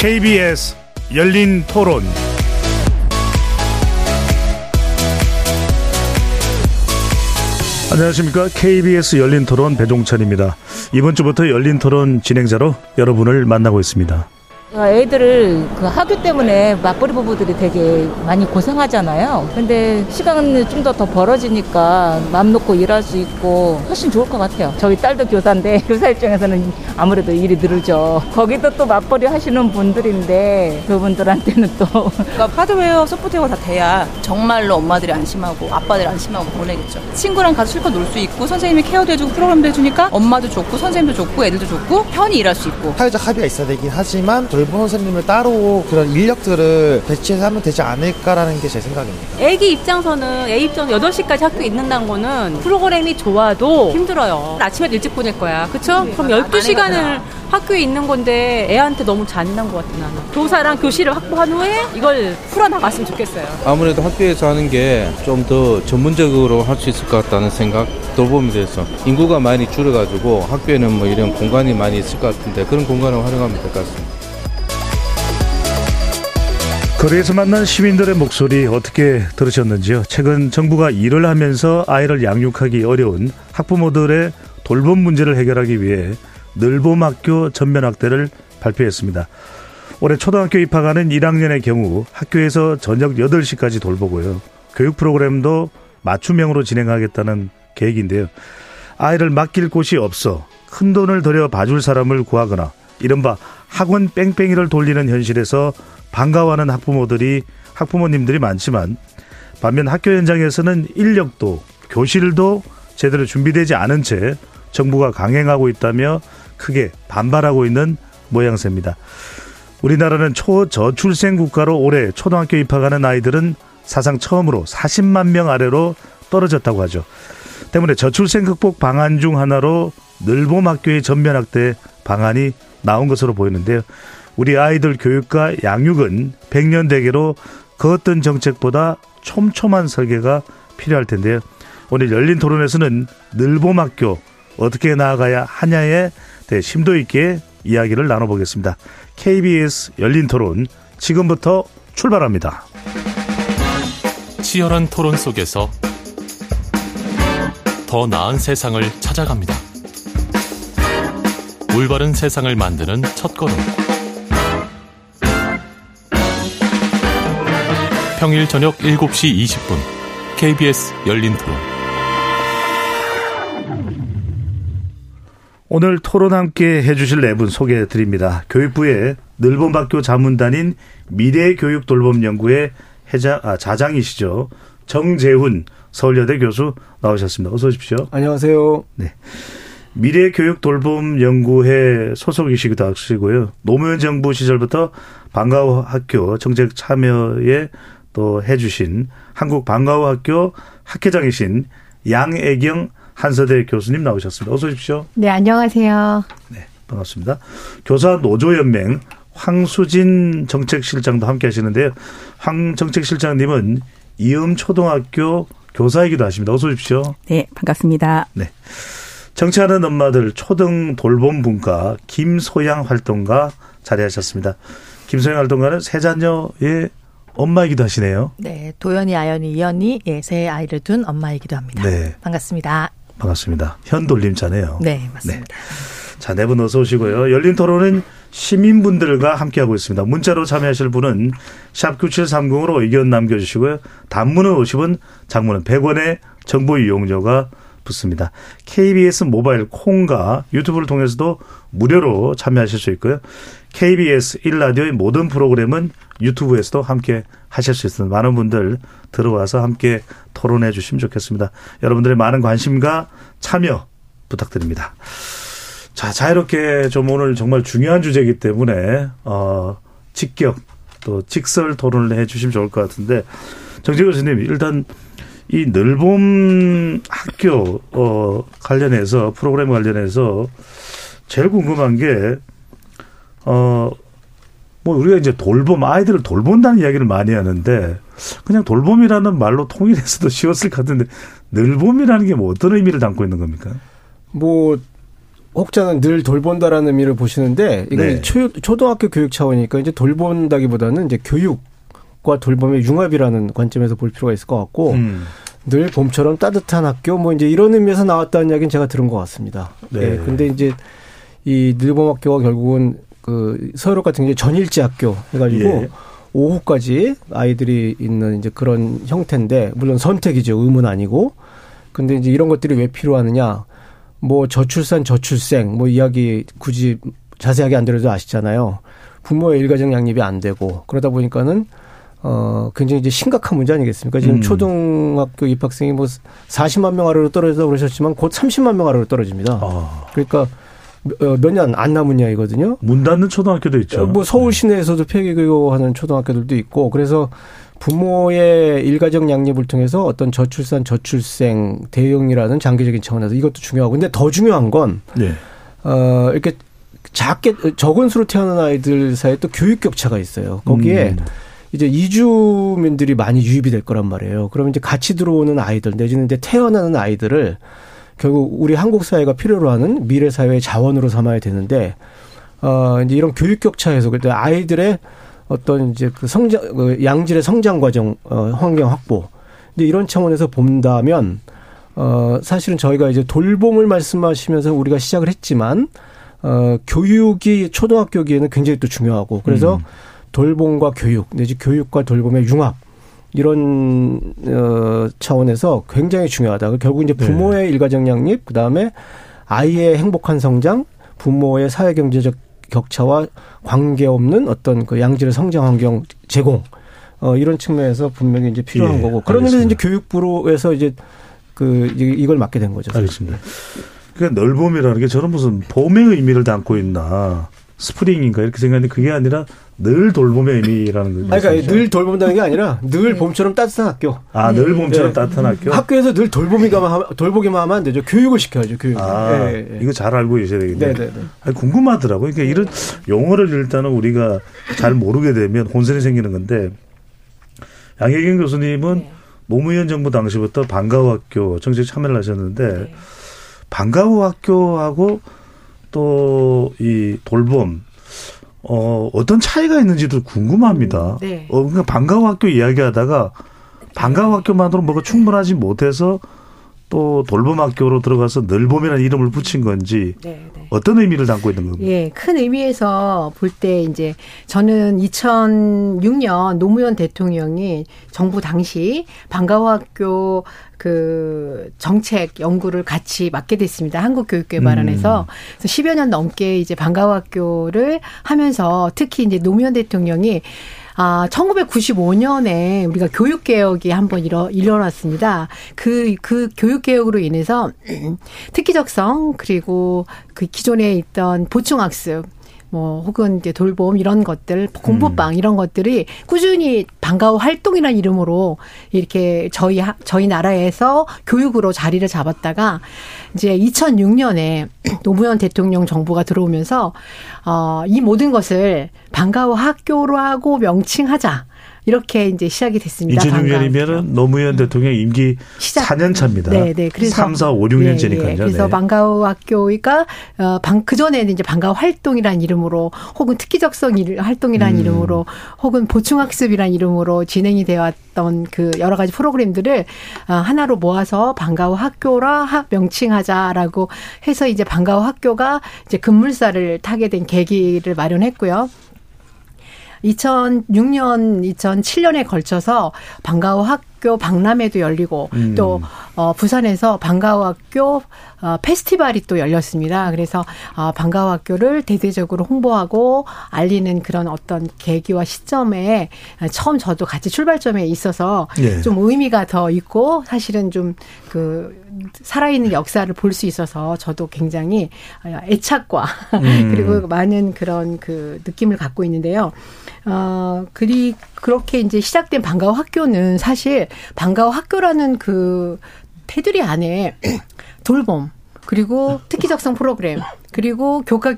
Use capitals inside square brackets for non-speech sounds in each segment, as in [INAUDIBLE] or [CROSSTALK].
KBS 열린 토론. 안녕하십니까. KBS 열린 토론 배종찬입니다. 이번 주부터 열린 토론 진행자로 여러분을 만나고 있습니다. 애들을 그 학교 때문에 맞벌이 부부들이 되게 많이 고생하잖아요. 근데 시간이 좀 더 더 벌어지니까 마음 놓고 일할 수 있고 훨씬 좋을 것 같아요. 저희 딸도 교사인데 [LAUGHS] 교사 입장에서는 아무래도 일이 늘죠. 거기도 또 맞벌이 하시는 분들인데 그분들한테는 또 [LAUGHS] 그러니까 하드웨어, 소프트웨어가 다 돼야 정말로 엄마들이 안심하고 아빠들이 안심하고 보내겠죠. 친구랑 가서 실컷 놀 수 있고 선생님이 케어도 해주고 프로그램도 해주니까 엄마도 좋고 선생님도 좋고 애들도 좋고 편히 일할 수 있고 사회적 합의가 있어야 되긴 하지만 돌봄 선생님을 따로 그런 인력들을 배치해서 하면 되지 않을까라는 게 제 생각입니다. 애기 입장에서는 애 입장 8시까지 학교 있는다는 거는 프로그램이 좋아도 힘들어요. 아침에 일찍 보낼 거야. 그쵸? 그럼 12시간을 학교에 있는 건데 애한테 너무 잔인한 것 같아 나는. 교사랑 교실을 확보한 후에 이걸 풀어나갔으면 좋겠어요. 아무래도 학교에서 하는 게 좀 더 전문적으로 할 수 있을 것 같다는 생각 돌봄에 대해서 인구가 많이 줄어가지고 학교에는 뭐 이런 공간이 많이 있을 것 같은데 그런 공간을 활용하면 될 것 같습니다. 거리에서 만난 시민들의 목소리 어떻게 들으셨는지요? 최근 정부가 일을 하면서 아이를 양육하기 어려운 학부모들의 돌봄 문제를 해결하기 위해 늘봄학교 전면학대를 발표했습니다. 올해 초등학교 입학하는 1학년의 경우 학교에서 저녁 8시까지 돌보고요. 교육 프로그램도 맞춤형으로 진행하겠다는 계획인데요. 아이를 맡길 곳이 없어 큰 돈을 들여 봐줄 사람을 구하거나 이른바 학원 뺑뺑이를 돌리는 현실에서 반가워하는 학부모들이 학부모님들이 많지만 반면 학교 현장에서는 인력도 교실도 제대로 준비되지 않은 채 정부가 강행하고 있다며 크게 반발하고 있는 모양새입니다. 우리나라는 초저출생 국가로 올해 초등학교 입학하는 아이들은 사상 처음으로 40만 명 아래로 떨어졌다고 하죠. 때문에 저출생 극복 방안 중 하나로 늘봄 학교의 전면 학대 방안이 나온 것으로 보이는데요. 우리 아이들 교육과 양육은 백년대계로 그 어떤 정책보다 촘촘한 설계가 필요할 텐데요. 오늘 열린 토론에서는 늘봄학교 어떻게 나아가야 하냐에 대해 심도 있게 이야기를 나눠보겠습니다. KBS 열린 토론 지금부터 출발합니다. 치열한 토론 속에서 더 나은 세상을 찾아갑니다. 올바른 세상을 만드는 첫 걸음. 평일 저녁 7시 20분 KBS 열린 토론. 오늘 토론 함께 해주실 네 분 소개해 드립니다. 교육부의 늘봄학교 자문단인 미래교육돌봄연구의 해자, 아, 자장이시죠. 정재훈 서울여대 교수 나오셨습니다. 어서 오십시오. 안녕하세요. 네. 미래교육돌봄연구회 소속이시기도 하시고요. 노무현 정부 시절부터 방과후 학교 정책 참여에 또 해주신 한국 방과후 학교 학회장이신 양애경 한서대 교수님 나오셨습니다. 어서 오십시오. 네, 안녕하세요. 네, 반갑습니다. 교사 노조연맹 황수진 정책실장도 함께 하시는데요. 황 정책실장님은 이음 초등학교 교사이기도 하십니다. 어서 오십시오. 네, 반갑습니다. 네. 정치하는 엄마들 초등 돌봄 분과 김소양 활동가 자리하셨습니다. 김소양 활동가는 세 자녀의 엄마이기도 하시네요. 네, 도연이, 아연이, 이연이, 예, 세 아이를 둔 엄마이기도 합니다. 네. 반갑습니다. 반갑습니다. 현돌림자네요. 네, 맞습니다. 네. 자, 네 분 어서 오시고요. 열린 토론은 시민분들과 함께하고 있습니다. 문자로 참여하실 분은 샵 9730으로 의견 남겨주시고요. 단문은 50원, 장문은 100원의 정보 이용료가 붙습니다. KBS 모바일 콩과 유튜브를 통해서도 무료로 참여하실 수 있고요. KBS 1라디오의 모든 프로그램은 유튜브에서도 함께 하실 수 있습니다. 많은 분들 들어와서 함께 토론해 주시면 좋겠습니다. 여러분들의 많은 관심과 참여 부탁드립니다. 자, 자유롭게 좀 오늘 정말 중요한 주제이기 때문에, 어, 직격 또 직설 토론을 해 주시면 좋을 것 같은데, 정재 교수님, 일단 이 늘봄 학교, 어, 관련해서, 프로그램 관련해서 제일 궁금한 게, 어, 뭐 우리가 이제 돌봄 아이들을 돌본다는 이야기를 많이 하는데 그냥 돌봄이라는 말로 통일해서도 [LAUGHS] 쉬웠을 것 같은데 늘봄이라는 게 뭐 어떤 의미를 담고 있는 겁니까? 뭐 혹자는 늘 돌본다라는 의미를 보시는데 이건 네. 초, 초등학교 교육 차원이니까 이제 돌본다기보다는 이제 교육 과 돌봄의 융합이라는 관점에서 볼 필요가 있을 것 같고 음. 늘 봄처럼 따뜻한 학교 뭐 이제 이런 의미에서 나왔다는 이야기는 제가 들은 것 같습니다. 네. 네. 근데 이제 이 늘봄학교가 결국은 그 서울역 같은 게 전일제 학교 해가지고 예. 오후까지 아이들이 있는 이제 그런 형태인데 물론 선택이죠 의문 아니고 근데 이제 이런 것들이 왜 필요하느냐 뭐 저출산 저출생 뭐 이야기 굳이 자세하게 안 들어도 아시잖아요 부모의 일가정 양립이 안 되고 그러다 보니까는 어 굉장히 이제 심각한 문제 아니겠습니까 지금 음. 초등학교 입학생이 뭐 40만 명 아래로 떨어져서 그러셨지만 곧 30만 명 아래로 떨어집니다 아. 그러니까 어, 몇년 안 남은 이야기거든요. 문 닫는 초등학교도 있죠. 뭐 서울 시내에서도 폐교하는 초등학교들도 있고 그래서 부모의 일가정 양립을 통해서 어떤 저출산 저출생 대응이라는 장기적인 차원에서 이것도 중요하고 근데 더 중요한 건 네. 어, 이렇게 작게 적은 수로 태어난 아이들 사이에 또 교육 격차가 있어요. 거기에 음. 이제 이주민들이 많이 유입이 될 거란 말이에요. 그러면 이제 같이 들어오는 아이들 내지는 이제 태어나는 아이들을 결국 우리 한국 사회가 필요로 하는 미래 사회의 자원으로 삼아야 되는데 어 이제 이런 교육 격차에서 그때 아이들의 어떤 이제 그 성장 그 양질의 성장 과정 어 환경 확보. 근데 이런 차원에서 본다면 어 사실은 저희가 이제 돌봄을 말씀하시면서 우리가 시작을 했지만 어 교육이 초등학교기에는 굉장히 또 중요하고 그래서 음. 돌봄과 교육 내지 교육과 돌봄의 융합 이런 어 차원에서 굉장히 중요하다. 결국 이제 네. 부모의 네. 일가정 양립, 그 다음에 아이의 행복한 성장, 부모의 사회 경제적 격차와 관계없는 어떤 그 양질의 성장 환경 제공. 어 이런 측면에서 분명히 이제 필요한 예, 거고. 그런 면에서 이제 교육부로에서 이제 그 이걸 맡게 된 거죠. 알겠습니다. 그러니까 널봄이라는 게 저는 무슨 봄의 의미를 담고 있나. 스프링인가 이렇게 생각했는데 그게 아니라 늘 돌봄의 의미라는 거죠. 그러니까 늘 돌본다는 게 아니라 늘 네. 봄처럼 따뜻한 학교. 아, 늘 봄처럼 네. 따뜻한 학교. 학교에서 늘 돌보기만 돌보기만 하면 안 되죠. 교육을 시켜야죠. 교육. 아, 네, 네. 이거 잘 알고 계셔야 되겠네요. 네, 네, 네. 아니, 궁금하더라고요. 그러니까 이런 용어를 일단은 우리가 잘 모르게 되면 혼선이 생기는 건데 양혜경 교수님은 노무현 정부 당시부터 방과후 학교 정책 참여를 하셨는데 방과후 학교하고 또 이 돌봄 어 어떤 차이가 있는지도 궁금합니다. 음, 네. 어 그러니까 방과후 학교 이야기하다가 방과후 학교만으로 뭐가 충분하지 못해서 또 돌봄학교로 들어가서 늘봄이라는 이름을 붙인 건지 네, 네. 어떤 의미를 담고 있는 겁니까? 예, 큰 의미에서 볼 때 이제 저는 2006년 노무현 대통령이 정부 당시 방과후 학교 그 정책 연구를 같이 맡게 됐습니다. 한국교육개발원에서. 음. 그래서 10여 년 넘게 이제 방과후학교를 하면서 특히 이제 노무현 대통령이 아, 1995년에 우리가 교육개혁이 한번 일어, 일어났습니다. 그, 그 교육개혁으로 인해서 [CLEARS THROAT] 특기적성, 그리고 그 기존에 있던 보충학습, 뭐 혹은 이제 돌봄 이런 것들 공부방 음. 이런 것들이 꾸준히 방과후 활동이라는 이름으로 이렇게 저희 저희 나라에서 교육으로 자리를 잡았다가 이제 2006년에 [CLEARS THROAT] 노무현 대통령 정부가 들어오면서 어이 모든 것을 방과후 학교로 하고 명칭하자. 이렇게 이제 시작이 됐습니다. 2006년이면은 노무현 대통령 임기 시작. 4년 차입니다. 네, 네. 그래서 3, 4, 5, 6년째니까요. 네, 네. 그래서 네. 방과후 학교가 어, 방, 그전에는 이제 방과후 활동이라는 이름으로 혹은 특기적성 활동이라는 음. 이름으로 혹은 보충학습이라는 이름으로 진행이 되어 왔던 그 여러 가지 프로그램들을 어, 하나로 모아서 방과후 학교라 명칭하자라고 해서 이제 방과후 학교가 이제 급물살을 타게 된 계기를 마련했고요. 2006년, 2007년에 걸쳐서 방과후 학 교 박람회도 열리고 음. 또 어, 부산에서 방과후 학교 어, 페스티벌이 또 열렸습니다. 그래서 어, 방과후 학교를 대대적으로 홍보하고 알리는 그런 어떤 계기와 시점에 처음 저도 같이 출발점에 있어서 예. 좀 의미가 더 있고 사실은 좀 그 살아있는 역사를 볼 수 있어서 저도 굉장히 애착과 음. [LAUGHS] 그리고 많은 그런 그 느낌을 갖고 있는데요. 어, 그리, 그렇게 이제 시작된 방과후 학교는 사실 방과후 학교라는 그 테두리 안에 돌봄, 그리고 특기적성 프로그램, 그리고 교과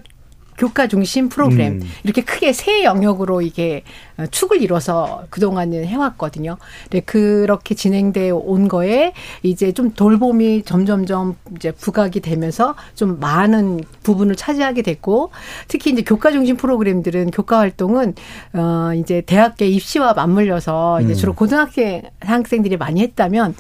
교과 중심 프로그램 음. 이렇게 크게 세 영역으로 이게 축을 이뤄서 그동안은 해왔거든요. 네, 그렇게 진행돼 온 거에 이제 좀 돌봄이 점점점 이제 부각이 되면서 좀 많은 부분을 차지하게 됐고 특히 이제 교과 중심 프로그램들은 교과 활동은 어 이제 대학교 입시와 맞물려서 이제 음. 주로 고등학생 학생들이 많이 했다면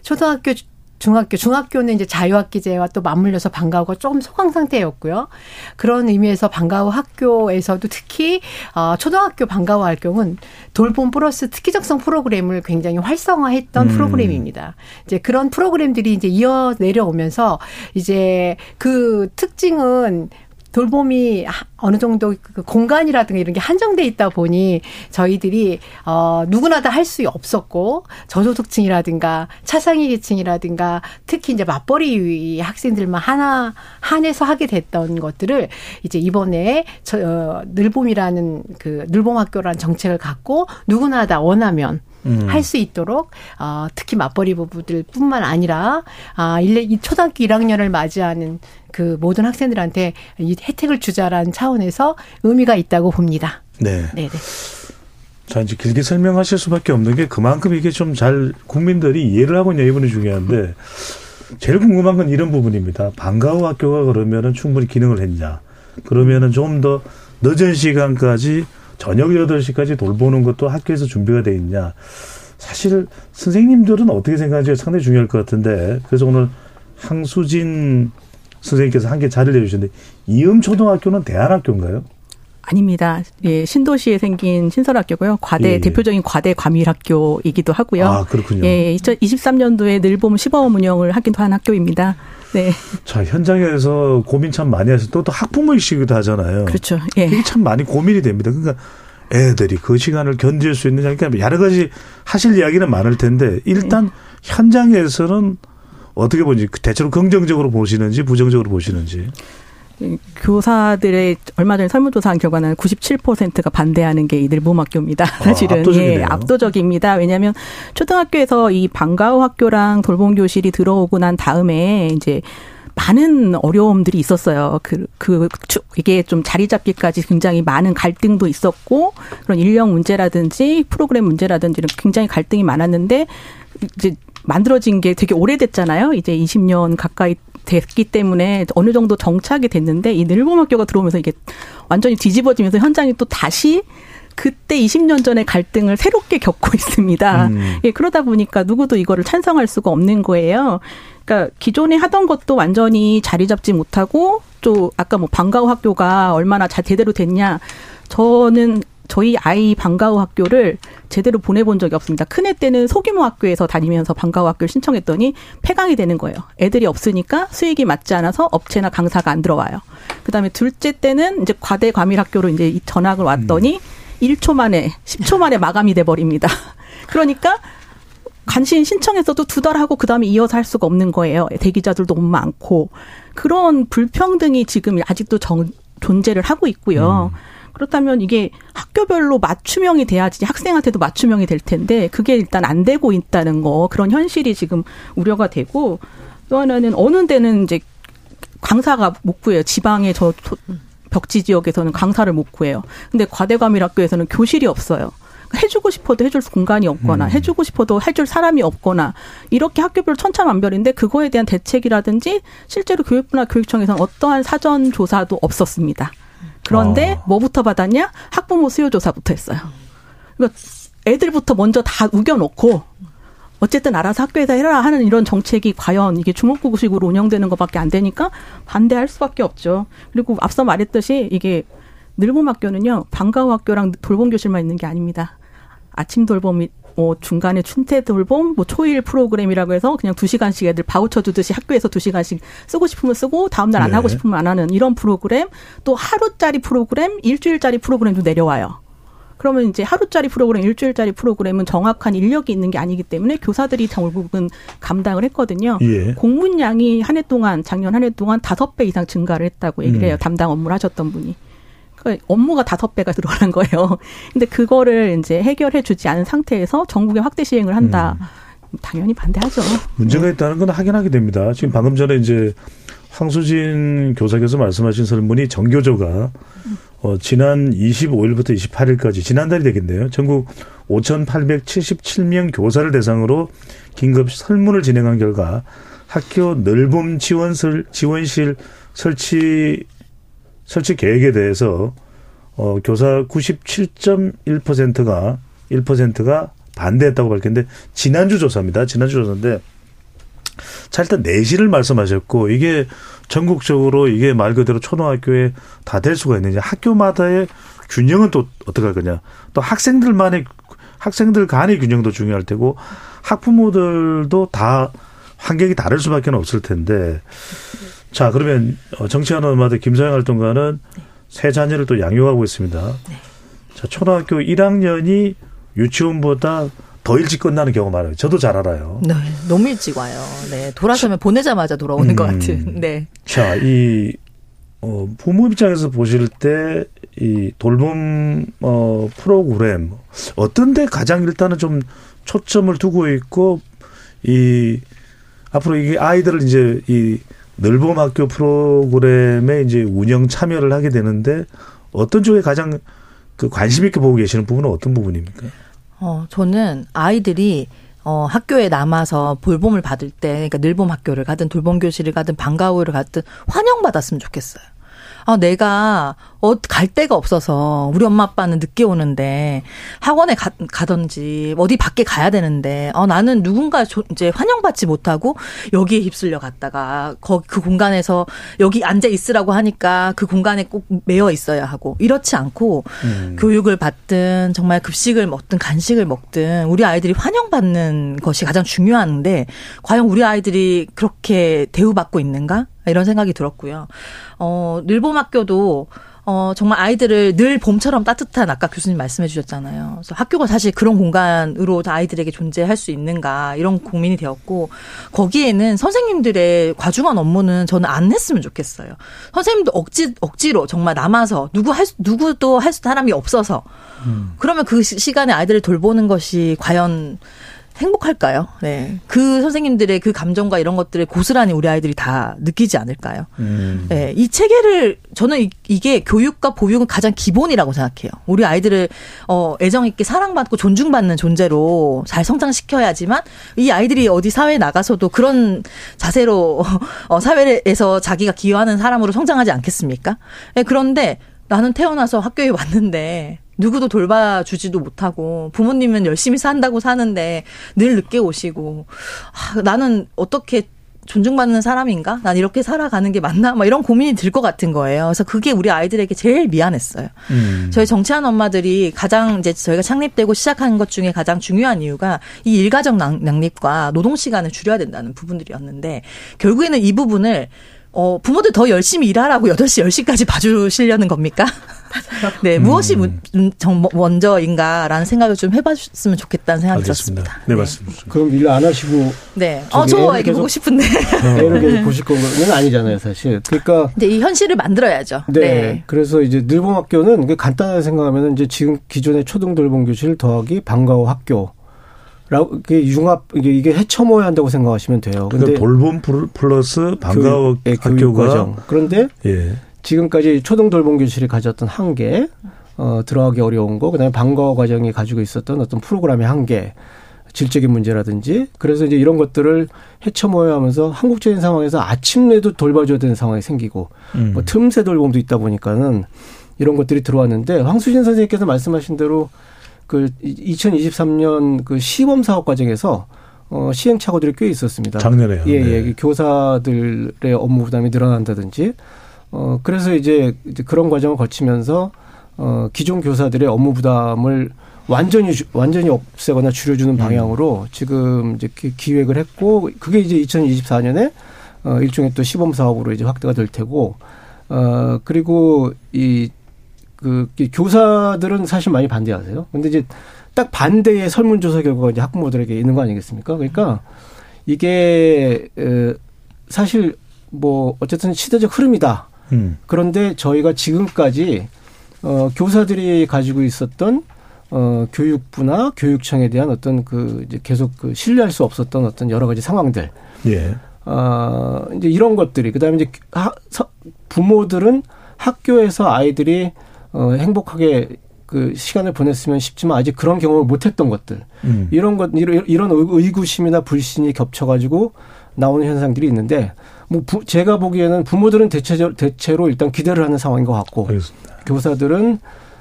초등학교 중학교, 중학교는 이제 자유학기제와 또 맞물려서 방과후가 조금 소강 상태였고요. 그런 의미에서 방과후 학교에서도 특히 어 초등학교 방과후 활동은 돌봄 플러스 특기적성 프로그램을 굉장히 활성화했던 음. 프로그램입니다. 이제 그런 프로그램들이 이제 이어 내려오면서 이제 그 특징은 돌봄이 어느 정도 그 공간이라든가 이런 게 한정돼 있다 보니 저희들이 어 누구나 다 할 수 없었고 저소득층이라든가 차상위 계층이라든가 특히 이제 맞벌이 학생들만 하나 한해서 하게 됐던 것들을 이제 이번에 저 어, 늘봄이라는 그 늘봄 학교라는 정책을 갖고 누구나 다 원하면 음. 할수 있도록 어, 특히 맞벌이 부부들뿐만 아니라 아, 이 초등학교 1학년을 맞이하는 그 모든 학생들한테 이 혜택을 주자라는 차원에서 의미가 있다고 봅니다. 네. 네, 네. 자, 이제 길게 설명하실 수밖에 없는 게 그만큼 이게 좀 잘 국민들이 이해를 하고 있냐 이분이 중요한데 제일 궁금한 건 이런 부분입니다. 방과후 학교가 그러면은 충분히 기능을 했냐. 그러면은 좀 더 늦은 시간까지 저녁 8시까지 돌보는 것도 학교에서 준비가 돼 있냐. 사실 선생님들은 어떻게 생각하는지 상당히 중요할 것 같은데 그래서 오늘 항수진 선생님께서 한 개 자리를 내주셨는데 이음 초등학교는 대안학교인가요? 아닙니다. 예, 신도시에 생긴 신설학교고요. 과대 예, 예. 대표적인 과대 과밀학교이기도 하고요. 아, 그렇군요. 예, 2023년도에 늘봄 시범 운영을 하기도 한 학교입니다. 네. 자, 현장에서 고민 참 많이 하셔서 또, 또 학부모이시기도 하잖아요. 그렇죠. 예. 이게 참 많이 고민이 됩니다. 그러니까 애들이 그 시간을 견딜 수 있느냐. 그러니까 여러 가지 하실 이야기는 많을 텐데 일단 네. 현장에서는 어떻게 보는지 대체로 긍정적으로 보시는지 부정적으로 보시는지. 교사들의 얼마 전에 설문조사한 결과는 97%가 반대하는 게 이들 모학교입니다. 아, 사실은 아, 예, 압도적입니다. 왜냐하면 초등학교에서 이 방과후 학교랑 돌봄 교실이 들어오고 난 다음에 이제 많은 어려움들이 있었어요. 그, 그, 이게 좀 자리 잡기까지 굉장히 많은 갈등도 있었고, 그런 인력 문제라든지 프로그램 문제라든지 굉장히 갈등이 많았는데, 이제 만들어진 게 되게 오래됐잖아요. 이제 20년 가까이 됐기 때문에 어느 정도 정착이 됐는데 이 늘봄학교가 들어오면서 이게 완전히 뒤집어지면서 현장이 또 다시 그때 20년 전의 갈등을 새롭게 겪고 있습니다. 음. 예, 그러다 보니까 누구도 이거를 찬성할 수가 없는 거예요. 그러니까 기존에 하던 것도 완전히 자리 잡지 못하고 또 아까 뭐 방과후 학교가 얼마나 잘 제대로 됐냐. 저는 저희 아이 방과후 학교를 제대로 보내본 적이 없습니다. 큰애 때는 소규모 학교에서 다니면서 방과후 학교를 신청했더니 폐강이 되는 거예요. 애들이 없으니까 수익이 맞지 않아서 업체나 강사가 안 들어와요. 그다음에 둘째 때는 이제 과대 과밀 학교로 이제 전학을 왔더니 음. 1초 만에 10초 만에 마감이 돼 버립니다. [LAUGHS] 그러니까 간신 신청했어도 두 달 하고 그다음에 이어서 할 수가 없는 거예요. 대기자들도 너무 많고 그런 불평등이 지금 아직도 정, 존재를 하고 있고요. 음. 그렇다면 이게 학교별로 맞춤형이 돼야지 학생한테도 맞춤형이 될 텐데 그게 일단 안 되고 있다는 거 그런 현실이 지금 우려가 되고 또 하나는 어느 데는 이제 강사가 못 구해요. 지방의 저 벽지 지역에서는 강사를 못 구해요. 근데 과대과밀 학교에서는 교실이 없어요. 해주고 싶어도 해줄 공간이 없거나 음. 해주고 싶어도 해줄 사람이 없거나 이렇게 학교별 천차만별인데 그거에 대한 대책이라든지 실제로 교육부나 교육청에서는 어떠한 사전 조사도 없었습니다. 그런데 어. 뭐부터 받았냐? 학부모 수요조사부터 했어요. 그러니까 애들부터 먼저 다 우겨놓고 어쨌든 알아서 학교에다 해라 하는 이런 정책이 과연 이게 주먹구구식으로 운영되는 것밖에 안 되니까 반대할 수밖에 없죠. 그리고 앞서 말했듯이 이게 늘봄 학교는요 방과후 학교랑 돌봄 교실만 있는 게 아닙니다. 아침 돌봄이 뭐 중간에 춘태 돌봄, 뭐 초일 프로그램이라고 해서 그냥 두 시간씩 애들 바우처 주듯이 학교에서 두 시간씩 쓰고 싶으면 쓰고 다음 날 안 네. 하고 싶으면 안 하는 이런 프로그램, 또 하루짜리 프로그램, 일주일짜리 프로그램도 내려와요. 그러면 이제 하루짜리 프로그램, 일주일짜리 프로그램은 정확한 인력이 있는 게 아니기 때문에 교사들이 결국은 감당을 했거든요. 예. 공문량이 한 해 동안 작년 한 해 동안 다섯 배 이상 증가를 했다고 얘기를 해요. 음. 담당 업무를 하셨던 분이. 그 업무가 다섯 배가 들어가는 거예요. [LAUGHS] 근데 그거를 이제 해결해 주지 않은 상태에서 전국에 확대 시행을 한다. 음. 당연히 반대하죠. 문제가 있다는 건 확인하게 됩니다. 지금 방금 전에 이제 황수진 교사께서 말씀하신 설문이 정교조가 어, 지난 25일부터 28일까지 지난달이 되겠네요. 전국 5,877명 교사를 대상으로 긴급 설문을 진행한 결과 학교 지원실 지원실 설치 설치 계획에 대해서 어, 교사 97.1%가 1%가 반대했다고 밝혔는데 지난주 조사입니다. 지난주 조사인데 자 일단 내실을 말씀하셨고 이게 전국적으로 이게 말 그대로 초등학교에 다 될 수가 있느냐 학교마다의 균형은 또 어떻게 할 거냐 또 학생들만의 학생들 간의 균형도 중요할 테고 학부모들도 다 환경이 다를 수밖에 없을 텐데 자 그러면 어, 정치하는 엄마들 김서영 활동가는 새 자녀를 또 양육하고 있습니다. 자 초등학교 1학년이 유치원보다 더 일찍 끝나는 경우가 많아요. 저도 잘 알아요. 네, 너무 일찍 와요. 네, 돌아서면 보내자마자 돌아오는 음. 것 같은. 네. 자, 이, 어, 부모 입장에서 보실 때, 이 돌봄, 어, 프로그램, 어떤 데 가장 일단은 좀 초점을 두고 있고, 이, 앞으로 이게 아이들을 이제 이 늘봄 학교 프로그램에 이제 운영 참여를 하게 되는데, 어떤 쪽에 가장 그 관심 있게 보고 계시는 부분은 어떤 부분입니까? 어, 저는 아이들이 어, 학교에 남아서 돌봄을 받을 때, 그러니까 늘봄 학교를 가든 돌봄 교실을 가든 방과후를 가든 환영받았으면 좋겠어요. 아, 내가 어, 갈 데가 없어서 우리 엄마 아빠는 늦게 오는데 학원에 가, 가든지 어디 밖에 가야 되는데 어, 나는 누군가 조, 이제 환영받지 못하고 여기에 휩쓸려 갔다가 거, 그 공간에서 여기 앉아 있으라고 하니까 그 공간에 꼭 매여 있어야 하고 이렇지 않고 음. 교육을 받든 정말 급식을 먹든 간식을 먹든 우리 아이들이 환영받는 것이 가장 중요한데 과연 우리 아이들이 그렇게 대우받고 있는가? 이런 생각이 들었고요. 어, 늘봄학교도 어, 정말 아이들을 늘 봄처럼 따뜻한 아까 교수님 말씀해 주셨잖아요. 그래서 학교가 사실 그런 공간으로 아이들에게 존재할 수 있는가 이런 고민이 되었고 거기에는 선생님들의 과중한 업무는 저는 안 했으면 좋겠어요. 선생님도 억지 억지로 정말 남아서 누구 할 수- 누구도 할 사람이 없어서 그러면 그 시- 시간에 아이들을 돌보는 것이 과연 행복할까요? 네. 그 선생님들의 그 감정과 이런 것들을 고스란히 우리 아이들이 다 느끼지 않을까요? 음. 네, 이 체계를 저는 이- 이게 교육과 보육은 가장 기본이라고 생각해요. 우리 아이들을 어 애정 있게 사랑받고 존중받는 존재로 잘 성장시켜야지만 이 아이들이 어디 사회에 나가서도 그런 자세로 [LAUGHS] 어 사회에서 자기가 기여하는 사람으로 성장하지 않겠습니까? 네, 그런데 나는 태어나서 학교에 왔는데 누구도 돌봐주지도 못하고 부모님은 열심히 산다고 사는데 늘 늦게 오시고 아, 나는 어떻게 존중받는 사람인가? 난 이렇게 살아가는 게 맞나? 막 이런 고민이 들 것 같은 거예요. 그래서 그게 우리 아이들에게 제일 미안했어요. 음. 저희 정치하는 엄마들이 가장 이제 저희가 창립되고 시작한 것 중에 가장 중요한 이유가 이 일가정 낭- 낭립과 노동 시간을 줄여야 된다는 부분들이었는데 결국에는 이 부분을 어, 부모들 더 열심히 일하라고 8시, 10시까지 봐주시려는 겁니까? [LAUGHS] [LAUGHS] 네, 무엇이 문- 음, 정- 먼저인가라는 생각을 좀 해봤으면 좋겠다는 생각이 들었습니다. 네, 맞습니다. 그럼 일 안 하시고 네. 어, 저 애기 계속- 보고 싶은데. [LAUGHS] 애를 계속 보실 거는 아니잖아요, 사실. 그러니까 이제 이 현실을 만들어야죠. 네. 네. 그래서 이제 늘봄학교는 그 간단하게 생각하면 이제 지금 기존의 초등 돌봄 교실 더하기 방과후 학교. 라고 이게 융합 이게 이게 해쳐모여야 한다고 생각하시면 돼요. 그러니까 돌봄 플- 플러스 방과후 교육, 예, 교육 학교가 과정. 그런데 예. 지금까지 초등 돌봄 교실이 가졌던 한계, 어, 들어가기 어려운 거, 그다음에 방과후 과정이 가지고 있었던 어떤 프로그램의 한계, 질적인 문제라든지, 그래서 이제 이런 것들을 헤쳐모여 하면서 한국적인 상황에서 아침내도 돌봐줘야 되는 상황이 생기고, 음. 뭐 틈새 돌봄도 있다 보니까는 이런 것들이 들어왔는데, 황수진 선생님께서 말씀하신 대로 그 2023년 그 시범 사업 과정에서 어, 시행착오들이 꽤 있었습니다. 작년에요. 예, 네. 예. 교사들의 업무 부담이 늘어난다든지, 어, 그래서 이제, 이제 그런 과정을 거치면서, 어, 기존 교사들의 업무 부담을 완전히, 주- 완전히 없애거나 줄여주는 방향으로 지금 이제 기- 기획을 했고, 그게 이제 2024년에 어, 일종의 또 시범 사업으로 이제 확대가 될 테고, 어, 그리고 이, 그, 이 교사들은 사실 많이 반대하세요. 근데 이제 딱 반대의 설문조사 결과가 이제 학부모들에게 있는 거 아니겠습니까? 그러니까 이게, 에, 사실 뭐, 어쨌든 시대적 흐름이다. 음. 그런데 저희가 지금까지 어 교사들이 가지고 있었던 어 교육부나 교육청에 대한 어떤 그 이제 계속 그 신뢰할 수 없었던 어떤 여러 가지 상황들 예. 어 이제 이런 것들이 그다음에 이제 하, 부모들은 학교에서 아이들이 어 행복하게 그 시간을 보냈으면 싶지만 아직 그런 경험을 못했던 것들 음. 이런 것 이런 의구심이나 불신이 겹쳐가지고 나오는 현상들이 있는데 뭐 부, 제가 보기에는 부모들은 대체로 대체로 일단 기대를 하는 상황인 것 같고 알겠습니다. 교사들은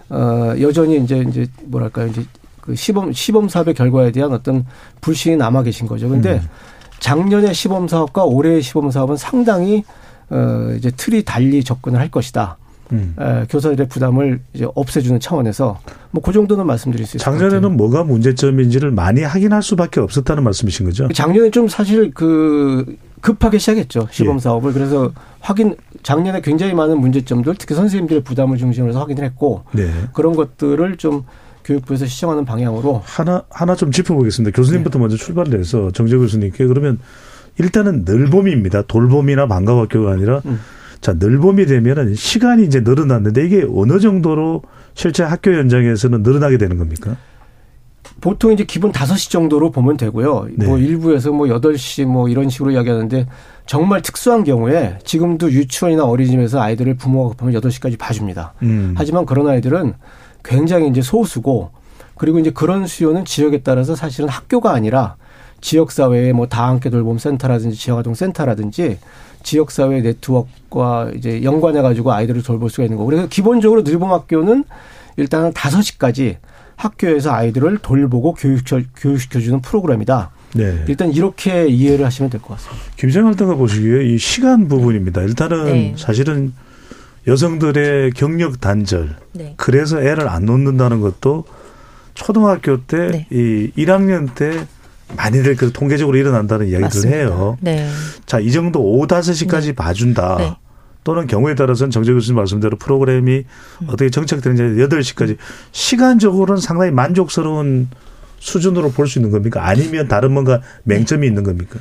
어 여전히 이제 이제 뭐랄까요 이제 그 시범 시범 사업의 결과에 대한 어떤 불신이 남아 계신 거죠. 근데 음. 작년의 시범 사업과 올해의 시범 사업은 상당히 어 이제 틀이 달리 접근을 할 것이다. 음. 에, 교사들의 부담을 이제 없애주는 차원에서 뭐 그 정도는 말씀드릴 수 같아요. 작년에는 뭐가 문제점인지를 많이 확인할 수밖에 없었다는 말씀이신 거죠? 작년에 좀 사실 그 급하게 시작했죠 시범 예. 사업을 그래서 확인 작년에 굉장히 많은 문제점들 특히 선생님들의 부담을 중심으로 해서 확인을 했고 네. 그런 것들을 좀 교육부에서 시정하는 방향으로 하나 하나 좀 짚어보겠습니다. 교수님부터 먼저 출발을 해서 정재 교수님께 그러면 일단은 늘봄입니다. 돌봄이나 방과학교가 아니라 음. 자 늘봄이 되면은 시간이 이제 늘어났는데 이게 어느 정도로 실제 학교 현장에서는 늘어나게 되는 겁니까? 보통 이제 기본 5시 정도로 보면 되고요. 네. 뭐 일부에서 뭐 8시 뭐 이런 식으로 이야기하는데 정말 특수한 경우에 지금도 유치원이나 어린이집에서 아이들을 부모가 급하면 8시까지 봐줍니다. 음. 하지만 그런 아이들은 굉장히 이제 소수고 그리고 이제 그런 수요는 지역에 따라서 사실은 학교가 아니라 지역사회의 뭐 다 함께 돌봄 센터라든지 지역아동 센터라든지 지역사회 네트워크와 이제 연관해 가지고 아이들을 돌볼 수가 있는 거고. 그래서 기본적으로 늘봄학교는 일단은 5시까지 학교에서 아이들을 돌보고 교육시켜, 교육시켜주는 프로그램이다. 네. 일단 이렇게 이해를 하시면 될 것 같습니다. 김생활 등가 보시기에 이 시간 부분입니다. 일단은 네. 사실은 여성들의 경력 단절, 네. 그래서 애를 안 놓는다는 것도 초등학교 때 네. 이 1학년 때 많이들 그 통계적으로 일어난다는 이야기를 맞습니다. 해요. 네. 자, 이 정도 오후 5시까지 봐준다. 네. 또는 경우에 따라서는 정재 교수님 말씀대로 프로그램이 음. 어떻게 정책되는지 8시까지 시간적으로는 상당히 만족스러운 수준으로 볼 수 있는 겁니까? 아니면 다른 뭔가 맹점이 있는 겁니까?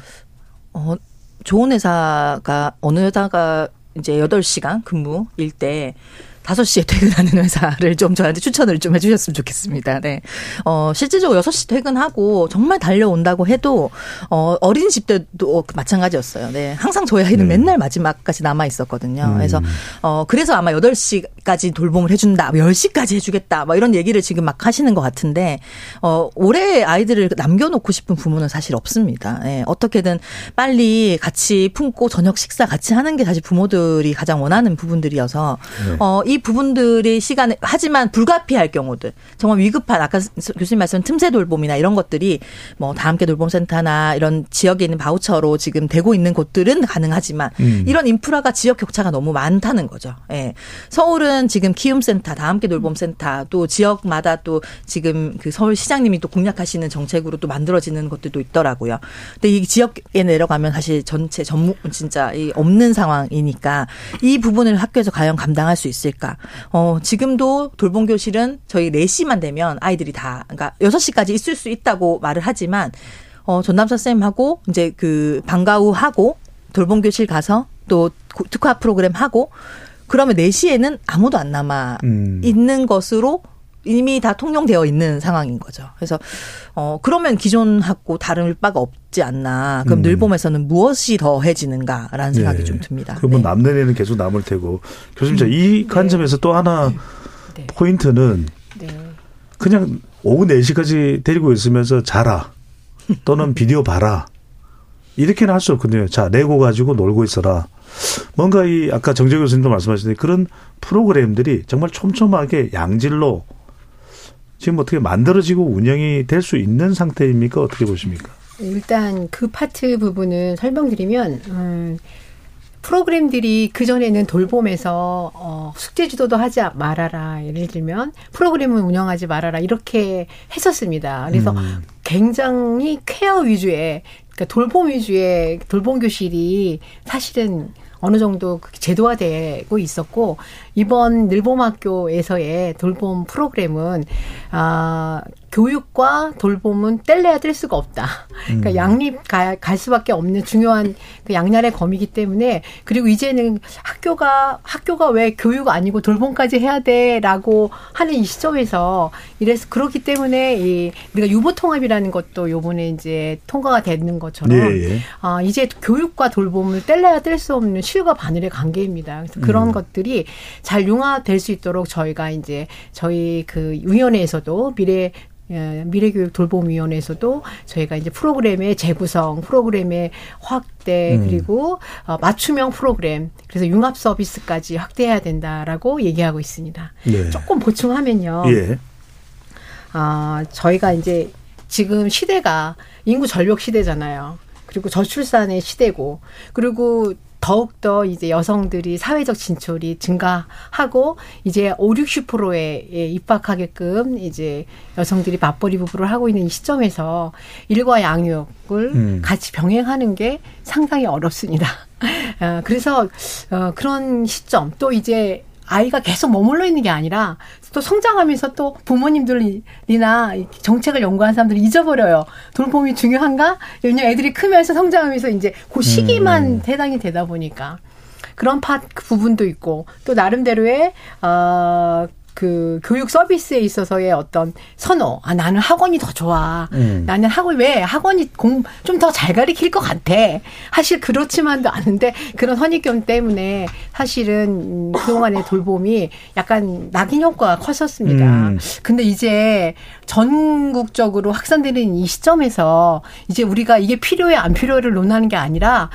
어, 좋은 회사가 어느 회사가 이제 8시간 근무일 때 5시에 퇴근하는 회사를 좀 저한테 추천을 좀 해주셨으면 좋겠습니다. 네. 어, 실질적으로 6시 퇴근하고 정말 달려온다고 해도, 어, 어린이집 때도 마찬가지였어요. 네. 항상 저희 아이는 네. 맨날 마지막까지 남아 있었거든요. 음. 그래서, 어, 그래서 아마 8시 까지 돌봄을 해준다, 10시까지 해주겠다, 뭐 이런 얘기를 지금 막 하시는 것 같은데, 어, 올해 아이들을 남겨놓고 싶은 부모는 사실 없습니다. 예, 어떻게든 빨리 같이 품고 저녁 식사 같이 하는 게 사실 부모들이 가장 원하는 부분들이어서, 네. 어, 이 부분들이 시간에, 하지만 불가피할 경우들, 정말 위급한, 아까 교수님 말씀 틈새 돌봄이나 이런 것들이 뭐 다함께 돌봄센터나 이런 지역에 있는 바우처로 지금 되고 있는 곳들은 가능하지만, 음. 이런 인프라가 지역 격차가 너무 많다는 거죠. 예. 서울은 지금 키움센터, 다 함께 돌봄센터, 또 지역마다 또 지금 그 서울 시장님이 또 공략하시는 정책으로 또 만들어지는 것들도 있더라고요. 근데 이 지역에 내려가면 사실 전체 전무 진짜 이 없는 상황이니까 이 부분을 학교에서 과연 감당할 수 있을까? 어, 지금도 돌봄 교실은 저희 4시만 되면 아이들이 다 그러니까 6시까지 있을 수 있다고 말을 하지만 어, 전담사 쌤하고 이제 그 방과 후 하고 돌봄 교실 가서 또 고- 특화 프로그램 하고 그러면 4시에는 아무도 안 남아 음. 있는 것으로 이미 다 통용되어 있는 상황인 거죠. 그래서 어 그러면 기존하고 다를 바가 없지 않나. 그럼 음. 늘봄에서는 무엇이 더해지는가라는 생각이 네. 좀 듭니다. 그러면 네. 남는 애는 계속 남을 테고. 교수님, 자, 이 관점에서 또 하나 네. 포인트는 네. 그냥 오후 4시까지 데리고 있으면서 자라. 또는 [LAUGHS] 비디오 봐라. 이렇게는 할 수 없거든요. 자, 레고 가지고 놀고 있어라. 뭔가 이 아까 정재 교수님도 말씀하셨는데 그런 프로그램들이 정말 촘촘하게 양질로 지금 어떻게 만들어지고 운영이 될 수 있는 상태입니까? 어떻게 보십니까? 일단 그 파트 부분은 설명드리면 음, 프로그램들이 그 전에는 돌봄에서 어, 숙제 주도도 하지 말아라 예를 들면 프로그램을 운영하지 말아라 이렇게 했었습니다. 그래서 음. 굉장히 케어 위주의 그러니까 돌봄 위주의 돌봄 교실이 사실은 어느 정도 그 제도화되고 있었고 이번 늘봄학교에서의 돌봄 프로그램은 아 교육과 돌봄은 뗄래야 뗄 수가 없다. 그러니까 음. 양립 가, 갈 수밖에 없는 중요한 그 양날의 검이기 때문에 그리고 이제는 학교가 학교가 왜 교육 아니고 돌봄까지 해야 돼라고 하는 이 시점에서 이래서 그렇기 때문에 이 우리가 유보 통합이라는 것도 요번에 이제 통과가 되는 것처럼 예, 예. 아, 이제 교육과 돌봄을 뗄래야 뗄 수 없는 실과 바늘의 관계입니다. 그래서 그런 음. 것들이 잘 융화될 수 있도록 저희가 이제 저희 그 위원회에서도 미래 예, 미래교육 돌봄위원회에서도 저희가 이제 프로그램의 재구성, 프로그램의 확대 음. 그리고 어, 맞춤형 프로그램 그래서 융합 서비스까지 확대해야 된다라고 얘기하고 있습니다. 네. 조금 보충하면요. 예. 아, 저희가 이제 지금 시대가 인구 절벽 시대잖아요. 그리고 저출산의 시대고, 그리고 더욱더 이제 여성들이 사회적 진출이 증가하고, 이제 5, 60%에 입학하게끔 이제 여성들이 맞벌이 부부를 하고 있는 이 시점에서 일과 양육을 음. 같이 병행하는 게 상당히 어렵습니다. 아, [LAUGHS] 그래서, 어, 그런 시점, 또 이제 아이가 계속 머물러 있는 게 아니라 또 성장하면서 또 부모님들이나 정책을 연구한 사람들이 잊어버려요. 돌봄이 중요한가? 왜냐면 애들이 크면서 성장하면서 이제 그 시기만 음. 해당이 되다 보니까 그런 파그 부분도 있고 또 나름대로의 어. 그 교육 서비스에 있어서의 어떤 선호. 아 나는 학원이 더 좋아. 음. 나는 학원 왜 학원이 공 좀 더 잘 가르칠 것 같아. 사실 그렇지만도 않은데 그런 선입견 때문에 사실은 음, 그동안의 돌봄이 약간 낙인 효과가 컸었습니다. 음. 근데 이제 전국적으로 확산되는 이 시점에서 이제 우리가 이게 필요해 안 필요해를 논하는 게 아니라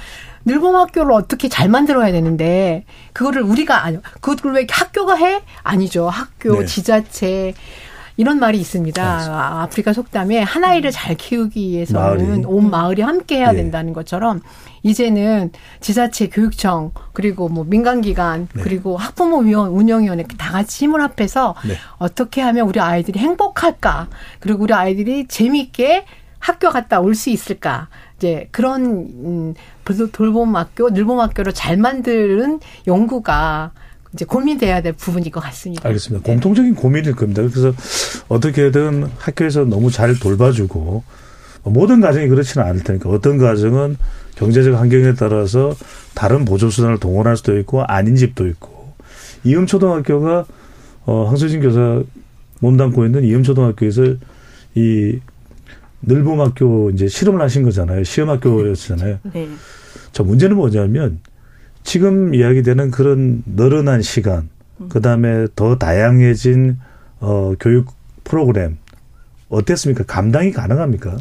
늘봄 학교를 어떻게 잘 만들어야 되는데 그거를 우리가 아니 그걸 왜 학교가 해? 아니죠. 학교 네. 지자체 이런 말이 있습니다. 아, 아프리카 속담에 한 아이를 잘 키우기 위해서는 마을이. 온 마을이 함께 해야 예. 된다는 것처럼 이제는 지자체 교육청 그리고 뭐 민간기관 그리고 학부모 위원 운영위원회 다 같이 힘을 합해서 네. 어떻게 하면 우리 아이들이 행복할까 그리고 우리 아이들이 재미있게 학교 갔다 올 수 있을까 이제 그런 음, 돌- 돌봄 학교 늘봄 학교를 잘 만드는 연구가 이제 고민돼야 될 부분일 것 같습니다. 알겠습니다. 공통적인 고민일 겁니다. 그래서 어떻게든 학교에서 너무 잘 돌봐주고 모든 가정이 그렇지는 않을 테니까 어떤 가정은 경제적 환경에 따라서 다른 보조수단을 동원할 수도 있고 아닌 집도 있고 이음초등학교가 어, 황소진 교사 몸담고 있는 이음초등학교에서 이 늘봄학교 이제 실험을 하신 거잖아요. 시험학교였잖아요. 네. 저 문제는 뭐냐면 지금 이야기되는 그런 늘어난 시간, 그 다음에 더 다양해진 어, 교육 프로그램 어땠습니까? 감당이 가능합니까?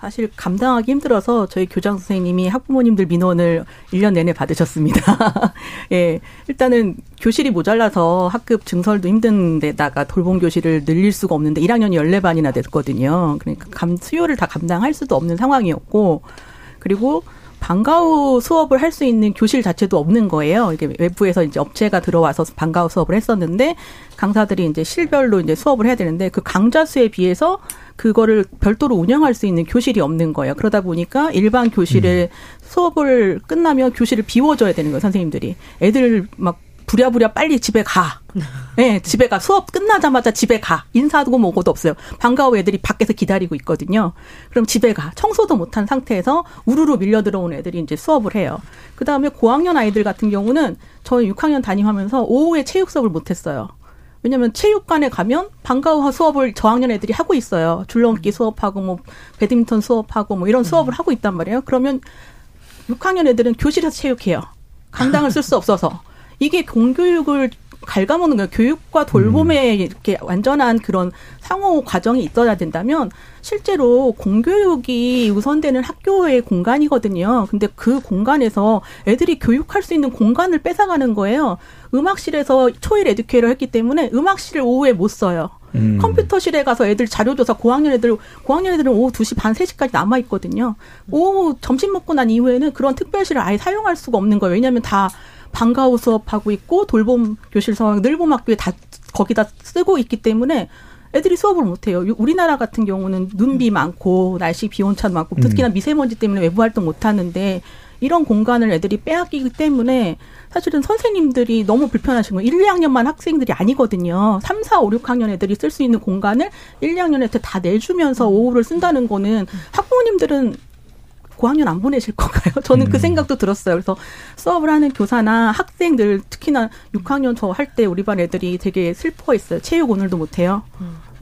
사실 감당하기 힘들어서 저희 교장 선생님이 학부모님들 민원을 1년 내내 받으셨습니다. [LAUGHS] 예. 일단은 교실이 모자라서 학급 증설도 힘든 데다가 돌봄 교실을 늘릴 수가 없는데 1학년이 14반이나 됐거든요. 그러니까 감, 수요를 다 감당할 수도 없는 상황이었고 그리고 방과 후 수업을 할 수 있는 교실 자체도 없는 거예요. 이게 외부에서 이제 업체가 들어와서 방과 후 수업을 했었는데 강사들이 이제 실별로 이제 수업을 해야 되는데 그 강좌 수에 비해서 그거를 별도로 운영할 수 있는 교실이 없는 거예요. 그러다 보니까 일반 교실에 수업을 끝나면 교실을 비워줘야 되는 거예요, 선생님들이. 애들 막 부랴부랴 빨리 집에 가. 네, [LAUGHS] 집에 가. 수업 끝나자마자 집에 가. 인사도 뭐고도 없어요. 방과 후 애들이 밖에서 기다리고 있거든요. 그럼 집에 가. 청소도 못한 상태에서 우르르 밀려 들어온 애들이 이제 수업을 해요. 그 다음에 고학년 아이들 같은 경우는 저희 6학년 담임하면서 오후에 체육 수업을 못했어요. 왜냐면 체육관에 가면 방과 후 수업을 저학년 애들이 하고 있어요. 줄넘기 수업하고 뭐 배드민턴 수업하고 뭐 이런 수업을 하고 있단 말이에요. 그러면 6학년 애들은 교실에서 체육해요. 강당을 쓸 수 없어서. 이게 공교육을 갉아먹는 거예요. 교육과 돌봄에 이렇게 완전한 그런 상호 과정이 있어야 된다면 실제로 공교육이 우선되는 학교의 공간이거든요. 근데 그 공간에서 애들이 교육할 수 있는 공간을 뺏어가는 거예요. 음악실에서 초일 에듀케이를 했기 때문에 음악실을 오후에 못 써요. 음. 컴퓨터실에 가서 애들 자료 조사 고학년 애들 고학년 애들은 오후 2시 반 3시까지 남아 있거든요. 오후 점심 먹고 난 이후에는 그런 특별실을 아예 사용할 수가 없는 거예요. 왜냐하면 다 방과 후 수업하고 있고 돌봄 교실 상황 늘봄 학교에 다 거기다 쓰고 있기 때문에 애들이 수업을 못 해요. 우리나라 같은 경우는 눈비 많고 날씨 비온차 많고 특히나 미세먼지 때문에 외부 활동 못 하는데 이런 공간을 애들이 빼앗기기 때문에 사실은 선생님들이 너무 불편하신 거예요. 1, 2학년만 학생들이 아니거든요. 3, 4, 5, 6학년 애들이 쓸 수 있는 공간을 1, 2학년한테 다 내주면서 오후를 쓴다는 거는 학부모님들은 고학년 안 보내실 건가요? [LAUGHS] 저는 그 생각도 들었어요. 그래서 수업을 하는 교사나 학생들 특히나 6학년 저 할 때 우리 반 애들이 되게 슬퍼했어요. 체육 오늘도 못 해요.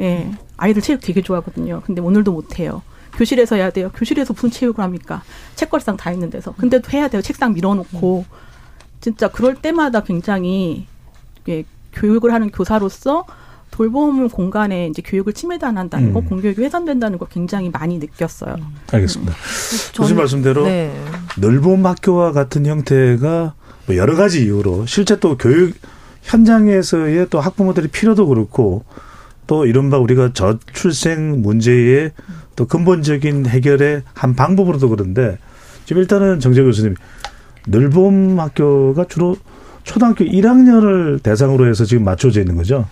예. 아이들 체육 되게 좋아하거든요. 근데 오늘도 못 해요. 교실에서 해야 돼요. 교실에서 무슨 체육을 합니까? 책걸상 다 있는 데서. 근데도 해야 돼요. 책상 밀어놓고. 진짜 그럴 때마다 굉장히 예, 교육을 하는 교사로서 돌봄 공간에 이제 교육을 침해당한다는 거, 음. 공교육이 훼손된다는 걸 굉장히 많이 느꼈어요. 알겠습니다. 교수님 저는- 말씀대로 네. 늘봄 학교와 같은 형태가 뭐 여러 가지 이유로 실제 또 교육 현장에서의 또 학부모들의 필요도 그렇고 또 이른바 우리가 저출생 문제의 또 근본적인 해결의 한 방법으로도 그런데 지금 일단은 정재 교수님 늘봄 학교가 주로 초등학교 1학년을 대상으로 해서 지금 맞춰져 있는 거죠?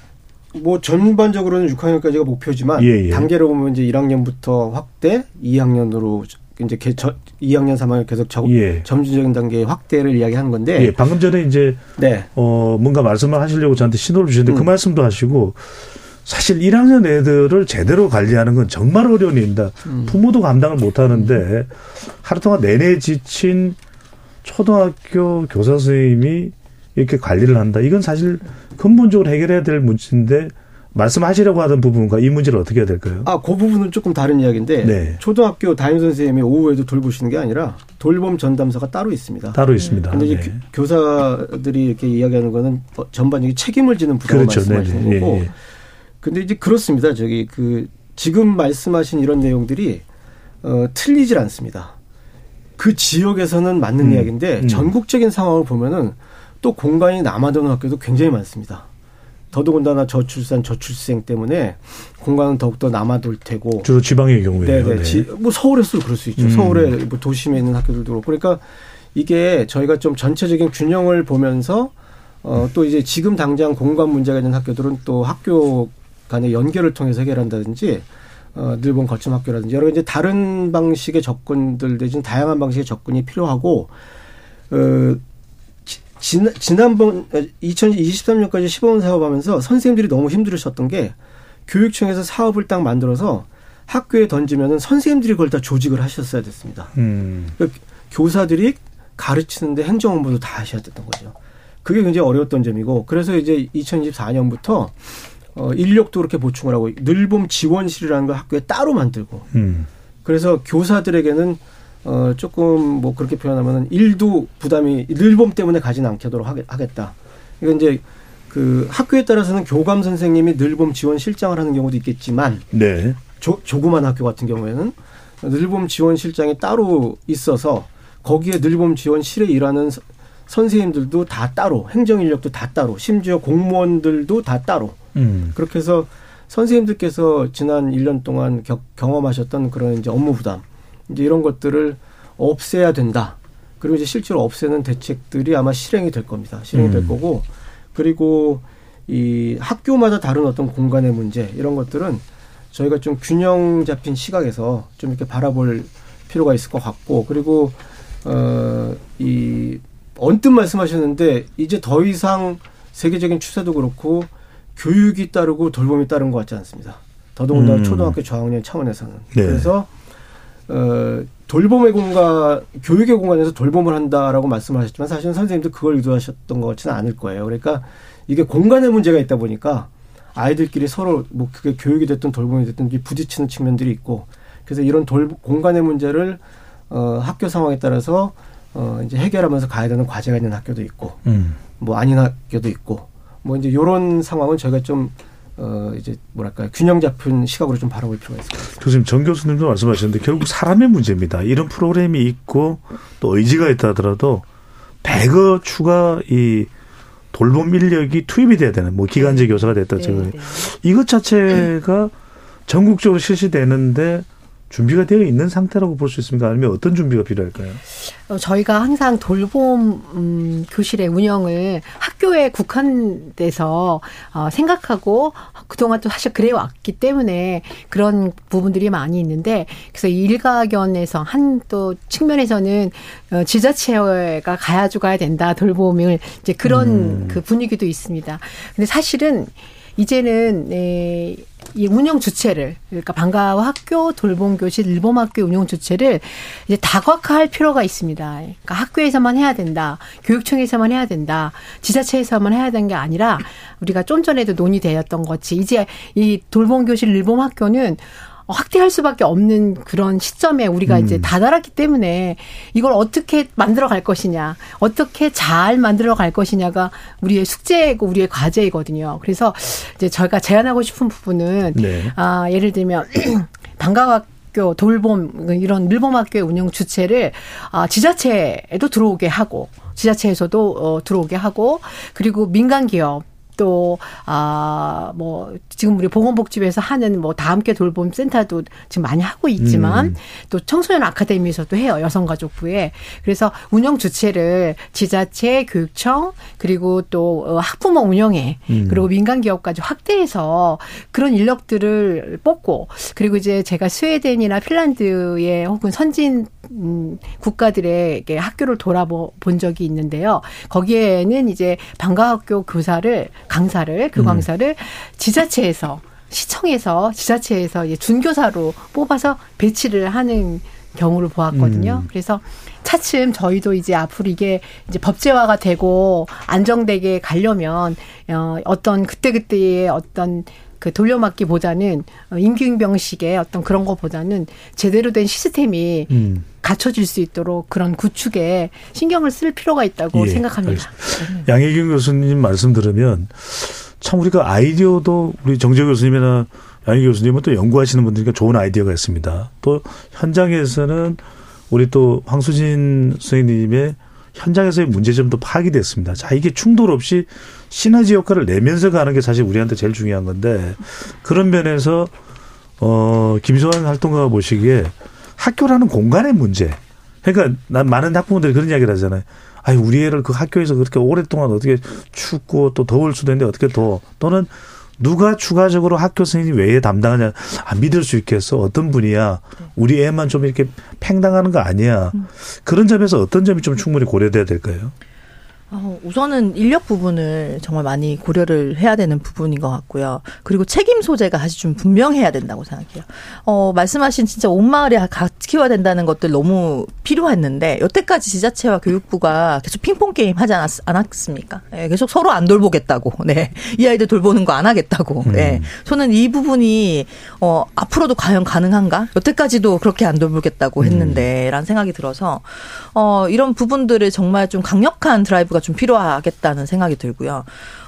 뭐 전반적으로는 6학년까지가 목표지만 예, 예. 단계로 보면 이제 1학년부터 확대, 2학년으로 이제 개, 저, 2학년, 3학년 계속 저, 예. 점진적인 단계의 확대를 이야기하는 건데 예, 방금 전에 이제 네. 어 뭔가 말씀을 하시려고 저한테 신호를 주셨는데 음. 그 말씀도 하시고 사실 1학년 애들을 제대로 관리하는 건 정말 어려운 일입니다. 음. 부모도 감당을 못 하는데 하루 동안 내내 지친 초등학교 교사 선생님이 이렇게 관리를 한다. 이건 사실 근본적으로 해결해야 될 문제인데 말씀하시려고 하던 부분과 이 문제를 어떻게 해야 될까요? 아, 그 부분은 조금 다른 이야기인데 네. 초등학교 담임 선생님이 오후에도 돌보시는 게 아니라 돌봄 전담서가 따로 있습니다. 따로 있습니다. 근데 이제 네. 교- 교사들이 이렇게 이야기하는 거는 어, 전반적인 책임을 지는 부담을 그렇죠. 말씀하시는 네네. 거고. 예, 예. 근데 이제 그렇습니다. 저기 그 지금 말씀하신 이런 내용들이 어, 틀리질 않습니다. 그 지역에서는 맞는 음, 이야기인데 음. 전국적인 상황을 보면은 또 공간이 남아도는 학교도 굉장히 많습니다. 더더군다나 저출산 저출생 때문에 공간은 더욱더 남아돌 테고 주로 지방의 경우에요. 네네. 네. 지- 뭐 서울에서도 그럴 수 있죠. 음. 서울에 뭐 도심에 있는 학교들도 그렇고. 그러니까 이게 저희가 좀 전체적인 균형을 보면서 어, 또 이제 지금 당장 공간 문제가 있는 학교들은 또 학교 간의 연결을 통해서 해결한다든지 어, 늘본 거점 학교라든지 여러 가지 다른 방식의 접근들 대신 다양한 방식의 접근이 필요하고 어, 지- 지난, 지난번 2023년까지 시범 사업하면서 선생님들이 너무 힘들으셨던 게 교육청에서 사업을 딱 만들어서 학교에 던지면은 선생님들이 그걸 다 조직을 하셨어야 됐습니다. 음. 그러니까 교사들이 가르치는데 행정 업무도 다 하셔야 됐던 거죠. 그게 굉장히 어려웠던 점이고 그래서 이제 2024년부터 어, 인력도 그렇게 보충을 하고 늘봄 지원실이라는 걸 학교에 따로 만들고 음. 그래서 교사들에게는 어 조금 뭐 그렇게 표현하면은 일도 부담이 늘봄 때문에 가진 않게도록 하겠- 하겠다. 이건 이제 그 학교에 따라서는 교감 선생님이 늘봄 지원 실장을 하는 경우도 있겠지만 네. 조, 조그만 학교 같은 경우에는 늘봄 지원 실장이 따로 있어서 거기에 늘봄 지원실에 일하는 서- 선생님들도 다 따로 행정 인력도 다 따로 심지어 공무원들도 다 따로 음. 그렇게 해서 선생님들께서 지난 1년 동안 겨- 경험하셨던 그런 이제 업무 부담 이제 이런 것들을 없애야 된다. 그리고 이제 실제로 없애는 대책들이 아마 실행이 될 겁니다. 실행이 될 음. 거고 그리고 이 학교마다 다른 어떤 공간의 문제 이런 것들은 저희가 좀 균형 잡힌 시각에서 좀 이렇게 바라볼 필요가 있을 것 같고 그리고 어이 언뜻 말씀하셨는데 이제 더 이상 세계적인 추세도 그렇고 교육이 따르고 돌봄이 따른 것 같지 않습니다. 더더군다나 음. 초등학교 저학년 차원에서는 네. 그래서 어 돌봄의 공간 교육의 공간에서 돌봄을 한다라고 말씀하셨지만 사실은 선생님도 그걸 의도하셨던 것 같지는 않을 거예요. 그러니까 이게 공간에 문제가 있다 보니까 아이들끼리 서로 뭐 그게 교육이 됐든 돌봄이 됐든 부딪히는 측면들이 있고 그래서 이런 돌 공간의 문제를 어 학교 상황에 따라서 어 이제 해결하면서 가야 되는 과제가 있는 학교도 있고 음. 뭐 아닌 학교도 있고 뭐 이제 요런 상황은 저희가 좀 어 이제 뭐랄까요 균형 잡힌 시각으로 좀 바라볼 필요가 있을 것 같습니다. 교수님 정 교수님도 말씀하셨는데 결국 사람의 문제입니다. 이런 프로그램이 있고 또 의지가 있다 하더라도 배거 추가 이 돌봄 인력이 투입이 돼야 되는 뭐 기간제 교사가 됐다 네, 제가 네. 이것 자체가 전국적으로 실시되는데 준비가 되어 있는 상태라고 볼 수 있습니까? 아니면 어떤 준비가 필요할까요? 어, 저희가 항상 돌봄 음, 교실의 운영을 학교에 국한돼서 어, 생각하고 그동안 또 사실 그래 왔기 때문에 그런 부분들이 많이 있는데 그래서 일가견에서 한 또 측면에서는 어, 지자체가 가야주 가야 된다 돌봄을 이제 그런 음. 그 분위기도 있습니다. 근데 사실은 이제는 네, 이 운영 주체를 그러니까 방과후 학교 돌봄 교실 일본 학교 운영 주체를 이제 다각화할 필요가 있습니다. 그러니까 학교에서만 해야 된다. 교육청에서만 해야 된다. 지자체에서만 해야 되는 게 아니라 우리가 좀 전에도 논의되었던 것이 이제 이 돌봄 교실 일본 학교는 확대할 수밖에 없는 그런 시점에 우리가 음. 이제 다다랐기 때문에 이걸 어떻게 만들어 갈 것이냐, 어떻게 잘 만들어 갈 것이냐가 우리의 숙제고 우리의 과제이거든요. 그래서 이제 저희가 제안하고 싶은 부분은 네. 아, 예를 들면 [CLEARS THROAT] 방과학 학교 돌봄 이런 밀봄학교의 운영 주체를 아 지자체에도 들어오게 하고 지자체에서도 어 들어오게 하고 그리고 민간 기업 또, 아, 뭐, 지금 우리 보건복지부에서 하는 뭐, 다 함께 돌봄 센터도 지금 많이 하고 있지만, 음. 또 청소년 아카데미에서도 해요. 여성가족부에. 그래서 운영 주체를 지자체, 교육청, 그리고 또 어, 학부모 운영회, 음. 그리고 민간기업까지 확대해서 그런 인력들을 뽑고, 그리고 이제 제가 스웨덴이나 핀란드의 혹은 선진 음, 국가들에게 학교를 돌아본 적이 있는데요. 거기에는 이제 방과학교 교사를 강사를 그 음. 강사를 지자체에서 시청에서 지자체에서 이제 준교사로 뽑아서 배치를 하는 경우를 보았거든요. 음. 그래서 차츰 저희도 이제 앞으로 이게 이제 법제화가 되고 안정되게 가려면 어 어떤 그때그때의 어떤 그 돌려막기보다는 어, 임기응병식의 어떤 그런 것보다는 제대로 된 시스템이 음. 갖춰질 수 있도록 그런 구축에 신경을 쓸 필요가 있다고 예, 생각합니다. 알겠습니다. 양혜경 교수님 말씀 들으면 참 우리가 아이디어도 우리 정재 교수님이나 양희 교수님은 또 연구하시는 분들니까 좋은 아이디어가 있습니다. 또 현장에서는 우리 또 황수진 선생님의 현장에서의 문제점도 파악이 됐습니다. 자, 이게 충돌 없이 시너지 효과를 내면서 가는 게 사실 우리한테 제일 중요한 건데 그런 면에서 어, 김소환 활동가가 보시기에 학교라는 공간의 문제. 그러니까 난 많은 학부모들이 그런 이야기를 하잖아요. 아니, 우리 애를 그 학교에서 그렇게 오랫동안 어떻게 춥고 또 더울 수도 있는데 어떻게 더 또는 누가 추가적으로 학교 선생님 외에 담당하냐 안 믿을 수 있겠어 어떤 분이야 우리 애만 좀 이렇게 팽당하는 거 아니야 그런 점에서 어떤 점이 좀 충분히 고려돼야 될까요? 어, 우선은 인력 부분을 정말 많이 고려를 해야 되는 부분인 것 같고요. 그리고 책임 소재가 사실 좀 분명해야 된다고 생각해요. 어, 말씀하신 진짜 온 마을에 같이 키워야 된다는 것들 너무 필요했는데 여태까지 지자체와 교육부가 계속 핑퐁 게임 하지 않았, 않았습니까? 네, 계속 서로 안 돌보겠다고. [LAUGHS] 네. 이 아이들 돌보는 거 안 하겠다고. 네. 저는 이 부분이 어, 앞으로도 과연 가능한가? 여태까지도 그렇게 안 돌보겠다고 했는데라는 생각이 들어서 어, 이런 부분들을 정말 좀 강력한 드라이브가 좀 필요하겠다는 생각이 들고요.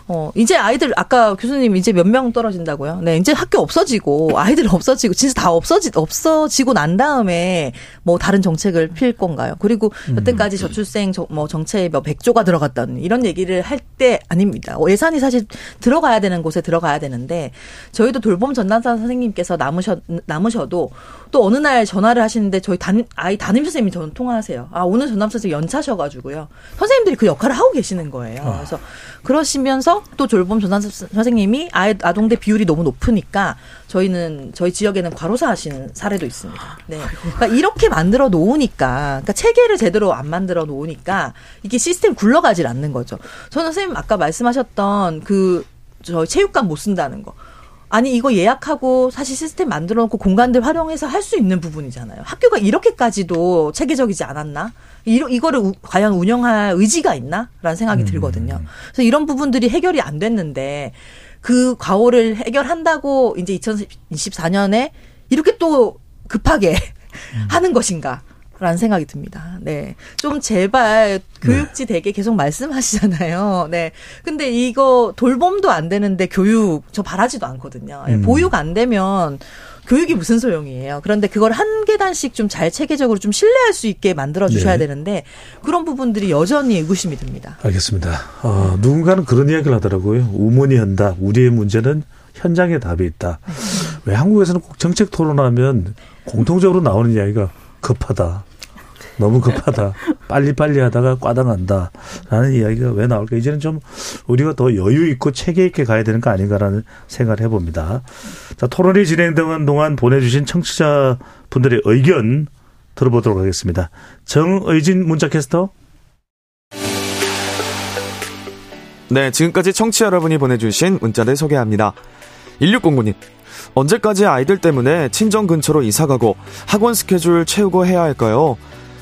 어, 이제 아이들, 아까 교수님 이제 몇 명 떨어진다고요? 네, 이제 학교 없어지고, 아이들 없어지고, 진짜 다 없어지, 없어지고 난 다음에 뭐 다른 정책을 필 건가요? 그리고 음. 여태까지 저출생 저, 뭐 정책에 몇 백조가 들어갔다는 이런 얘기를 할 때 아닙니다. 어, 예산이 사실 들어가야 되는 곳에 들어가야 되는데, 저희도 돌봄 전담사 선생님께서 남으셔, 남으셔도 또 어느 날 전화를 하시는데 저희 단, 아이 담임 선생님이 저는 통화하세요. 아, 오늘 전담사 선생님 연차셔가지고요. 선생님들이 그 역할을 하고 계시는 거예요. 아. 그래서 그러시면서 또 졸범 전산 선생님이 아동대 비율이 너무 높으니까 저희는 저희 지역에는 과로사 하시는 사례도 있습니다. 네. 그러니까 이렇게 만들어 놓으니까 그러니까 체계를 제대로 안 만들어 놓으니까 이게 시스템 굴러가질 않는 거죠. 저는 선생님 아까 말씀하셨던 그 저 체육관 못 쓴다는 거. 아니 이거 예약하고 사실 시스템 만들어 놓고 공간들 활용해서 할 수 있는 부분이잖아요. 학교가 이렇게까지도 체계적이지 않았나? 이, 이거를 우, 과연 운영할 의지가 있나라는 생각이 음. 들거든요. 그래서 이런 부분들이 해결이 안 됐는데 그 과오를 해결한다고 이제 2024년에 이렇게 또 급하게 [LAUGHS] 음. 하는 것인가? 라는 생각이 듭니다. 네. 좀 제발 교육지 네. 되게 계속 말씀하시잖아요. [LAUGHS] 네. 근데 이거 돌봄도 안 되는데 교육 저 바라지도 않거든요. 음. 보육 안 되면 교육이 무슨 소용이에요. 그런데 그걸 한 계단씩 좀 잘 체계적으로 좀 신뢰할 수 있게 만들어 주셔야 네. 되는데 그런 부분들이 여전히 의구심이 듭니다. 알겠습니다. 어, 누군가는 그런 이야기를 하더라고요. 우문이 한다. 우리의 문제는 현장에 답이 있다. 네. 왜 한국에서는 꼭 정책 토론하면 공통적으로 나오는 이야기가 급하다. 너무 급하다. 빨리빨리 하다가 과당한다. 라는 이야기가 왜 나올까? 이제는 좀 우리가 더 여유 있고 체계 있게 가야 되는 거 아닌가라는 생각을 해봅니다. 자, 토론이 진행되는 동안 보내주신 청취자 분들의 의견 들어보도록 하겠습니다. 정의진 문자캐스터. 네, 지금까지 청취자 여러분이 보내주신 문자를 소개합니다. 1609님. 언제까지 아이들 때문에 친정 근처로 이사가고 학원 스케줄 채우고 해야 할까요?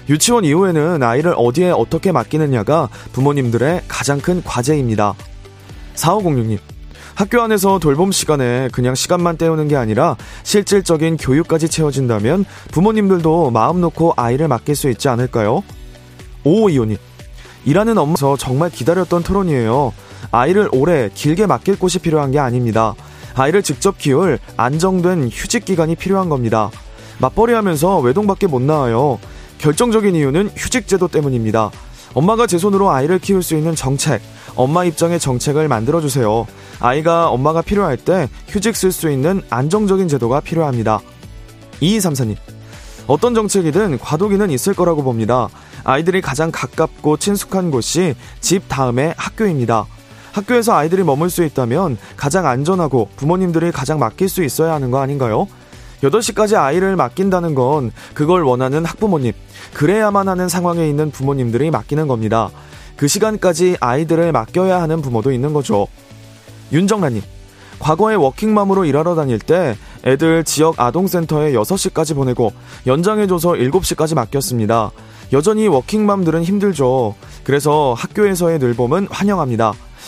유치원 이후에는 아이를 어디에 어떻게 맡기느냐가 부모님들의 가장 큰 과제입니다. 4506님. 학교 안에서 돌봄 시간에 그냥 시간만 때우는 게 아니라 실질적인 교육까지 채워진다면 부모님들도 마음 놓고 아이를 맡길 수 있지 않을까요? 5525님. 일하는 엄마서 정말 기다렸던 토론이에요. 아이를 오래 길게 맡길 곳이 필요한 게 아닙니다. 아이를 직접 키울 안정된 휴직 기간이 필요한 겁니다. 맞벌이 하면서 외동밖에 못 나와요. 결정적인 이유는 휴직제도 때문입니다. 엄마가 제 손으로 아이를 키울 수 있는 정책, 엄마 입장의 정책을 만들어주세요. 아이가 엄마가 필요할 때 휴직 쓸 수 있는 안정적인 제도가 필요합니다. 2234님. 어떤 정책이든 과도기는 있을 거라고 봅니다. 아이들이 가장 가깝고 친숙한 곳이 집 다음에 학교입니다. 학교에서 아이들이 머물 수 있다면 가장 안전하고 부모님들이 가장 맡길 수 있어야 하는 거 아닌가요? 8시까지 아이를 맡긴다는 건 그걸 원하는 학부모님, 그래야만 하는 상황에 있는 부모님들이 맡기는 겁니다. 그 시간까지 아이들을 맡겨야 하는 부모도 있는 거죠. 윤정란님, 과거에 워킹맘으로 일하러 다닐 때 애들 지역 아동센터에 6시까지 보내고 연장해줘서 7시까지 맡겼습니다. 여전히 워킹맘들은 힘들죠. 그래서 학교에서의 늘봄은 환영합니다.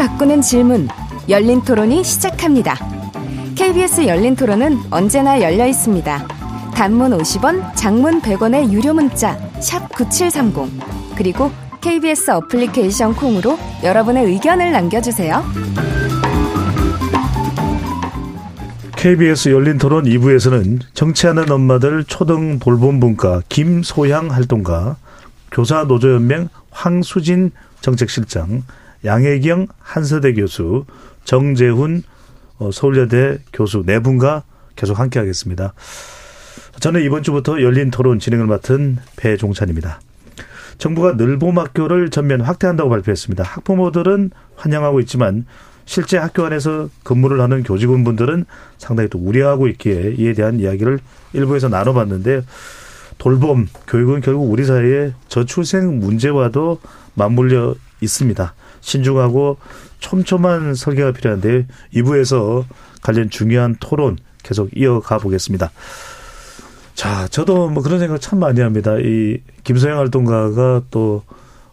바꾸는 질문 열린 토론이 시작합니다. KBS 열린 토론은 언제나 열려 있습니다. 단문 50원, 장문 100원의 유료 문자 샵9730 그리고 KBS 어플리케이션 콩으로 여러분의 의견을 남겨주세요. KBS 열린 토론 2부에서는 정치하는 엄마들 초등 돌봄 분과 김소향 활동가, 교사 노조연맹 황수진 정책실장, 양혜경 한서대 교수, 정재훈 어, 서울여대 교수 네 분과 계속 함께 하겠습니다. 저는 이번 주부터 열린 토론 진행을 맡은 배종찬입니다. 정부가 늘봄학교를 전면 확대한다고 발표했습니다. 학부모들은 환영하고 있지만 실제 학교 안에서 근무를 하는 교직원분들은 상당히 또 우려하고 있기에 이에 대한 이야기를 일부에서 나눠봤는데 돌봄 교육은 결국 우리 사회의 저출생 문제와도 맞물려 있습니다. 신중하고 촘촘한 설계가 필요한데 2부에서 관련 중요한 토론 계속 이어가 보겠습니다. 자, 저도 뭐 그런 생각 참 많이 합니다. 이 김소영 활동가가 또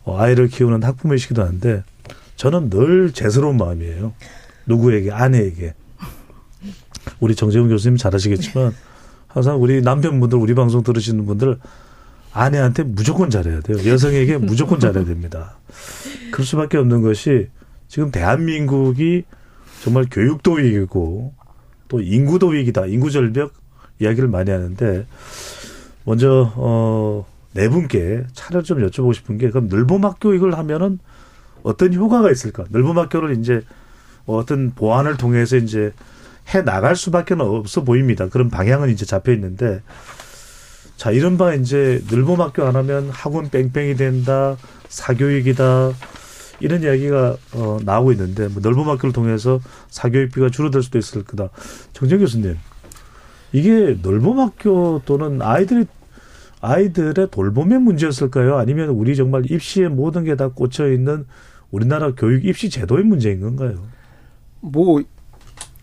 아이를 키우는 학부모이시기도 한데 저는 늘 죄스러운 마음이에요. 누구에게 아내에게 우리 정재훈 교수님 잘 아시겠지만 항상 우리 남편분들 우리 방송 들으시는 분들 아내한테 무조건 잘해야 돼요. 여성에게 무조건 잘해야 됩니다. 그럴 수밖에 없는 것이 지금 대한민국이 정말 교육도 위기고 또 인구도 위기다. 인구 절벽 이야기를 많이 하는데 먼저 어네 분께 차를 좀 여쭤보고 싶은 게 그럼 늘봄학교 이걸 하면은 어떤 효과가 있을까? 늘봄학교를 이제 어떤 보완을 통해서 이제 해 나갈 수밖에 없어 보입니다. 그런 방향은 이제 잡혀 있는데 자 이른바 이제 늘봄학교 안 하면 학원 뺑뺑이 된다 사교육이다 이런 이야기가 어, 나오고 있는데 뭐 늘봄학교를 통해서 사교육비가 줄어들 수도 있을 거다. 정정 교수님 이게 늘봄학교 또는 아이들이 아이들의 돌봄의 문제였을까요? 아니면 우리 정말 입시의 모든 게 다 꽂혀 있는 우리나라 교육 입시 제도의 문제인 건가요? 뭐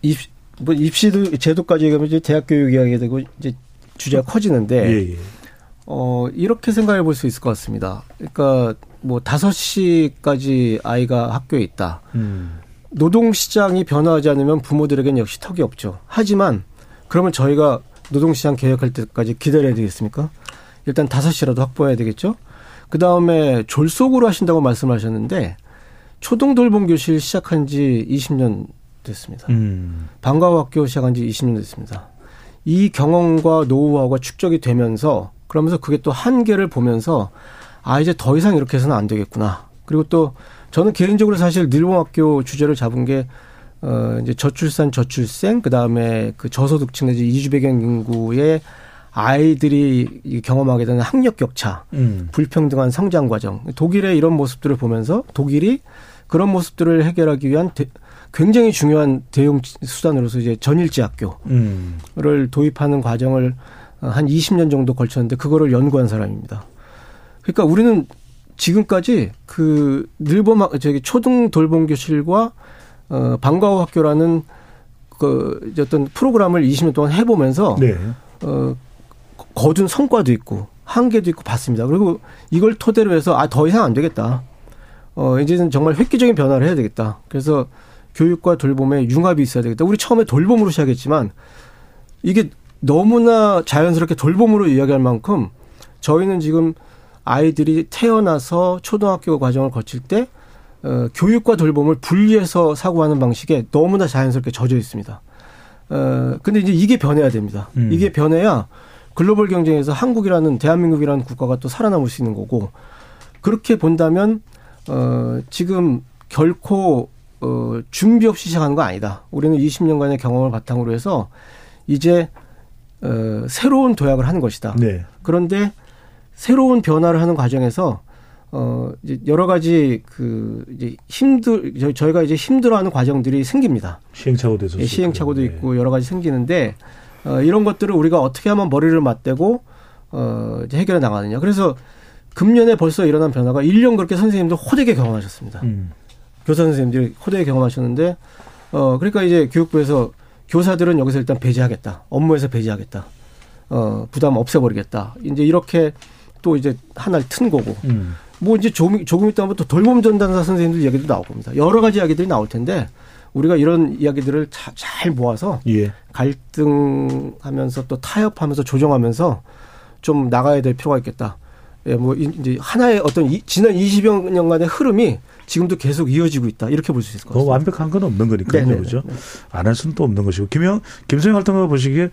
입, 뭐 입시도 제도까지 얘기하면 이제 대학 교육 이야기 되고 이제 주제가 커지는데 예, 예. 어 이렇게 생각해 볼 수 있을 것 같습니다. 그러니까 뭐 5시까지 아이가 학교에 있다. 음. 노동 시장이 변화하지 않으면 부모들에겐 역시 턱이 없죠. 하지만 그러면 저희가 노동 시장 개혁할 때까지 기다려야 되겠습니까? 일단 5시라도 확보해야 되겠죠? 그 다음에 졸속으로 하신다고 말씀하셨는데 초등 돌봄 교실 시작한 지 20년 됐습니다. 음. 방과후 학교 시작한 지 20년 됐습니다. 이 경험과 노후화가 축적이 되면서 그러면서 그게 또 한계를 보면서 아 이제 더 이상 이렇게 해서는 안 되겠구나. 그리고 또 저는 개인적으로 사실 늘봉학교 주제를 잡은 게 어, 이제 저출산, 저출생, 그 다음에 그 저소득층 내지 이주 배경 인구의 아이들이 경험하게 되는 학력 격차, 음. 불평등한 성장 과정, 독일의 이런 모습들을 보면서 독일이 그런 모습들을 해결하기 위한 대, 굉장히 중요한 대응 수단으로서 이제 전일제 학교를 음. 도입하는 과정을 한 20년 정도 걸쳤는데 그거를 연구한 사람입니다. 그러니까 우리는 지금까지 그 늘봄 저기 초등 돌봄 교실과 어 방과후 학교라는 그 어떤 프로그램을 20년 동안 해 보면서 네. 어 거둔 성과도 있고 한계도 있고 봤습니다. 그리고 이걸 토대로 해서 아 더 이상 안 되겠다. 어 이제는 정말 획기적인 변화를 해야 되겠다. 그래서 교육과 돌봄에 융합이 있어야 되겠다. 우리 처음에 돌봄으로 시작했지만 이게 너무나 자연스럽게 돌봄으로 이야기할 만큼 저희는 지금 아이들이 태어나서 초등학교 과정을 거칠 때 어, 교육과 돌봄을 분리해서 사고하는 방식에 너무나 자연스럽게 젖어 있습니다. 어, 근데 이제 이게 변해야 됩니다. 음. 이게 변해야 글로벌 경쟁에서 한국이라는 대한민국이라는 국가가 또 살아남을 수 있는 거고 그렇게 본다면 어, 지금 결코 어, 준비 없이 시작하는 거 아니다. 우리는 20년간의 경험을 바탕으로 해서 이제 어, 새로운 도약을 하는 것이다. 네. 그런데 새로운 변화를 하는 과정에서 어 이제 여러 가지 그 이제 힘들 저희- 저희가 이제 힘들어하는 과정들이 생깁니다. 시행착오도 있었을 예, 시행착오도. 네. 있고 여러 가지 생기는데 어 이런 것들을 우리가 어떻게 하면 머리를 맞대고 어 이제 해결해 나가느냐. 그래서 금년에 벌써 일어난 변화가 1년 그렇게 선생님들 호되게 경험하셨습니다. 음. 교사 선생님들이 호되게 경험하셨는데 어 그러니까 이제 교육부에서 교사들은 여기서 일단 배제하겠다. 업무에서 배제하겠다. 어 부담 없애버리겠다. 이제 이렇게 또 이제 하나를 튼 거고. 음. 뭐 이제 조금, 조금 있다 보면 또 돌봄 전담사 선생님들 이야기도 나올 겁니다. 여러 가지 이야기들이 나올 텐데 우리가 이런 이야기들을 자- 잘 모아서 예. 갈등하면서 또 타협하면서 조정하면서 좀 나가야 될 필요가 있겠다. 예, 뭐 이- 이제 하나의 어떤 이, 지난 20여 년간의 흐름이 지금도 계속 이어지고 있다. 이렇게 볼 수 있을 것그 같습니다. 완벽한 건 없는 거니까요. 네네네. 그죠? 안 할 수는 또 없는 것이고. 김영, 김소영 활동가 보시기에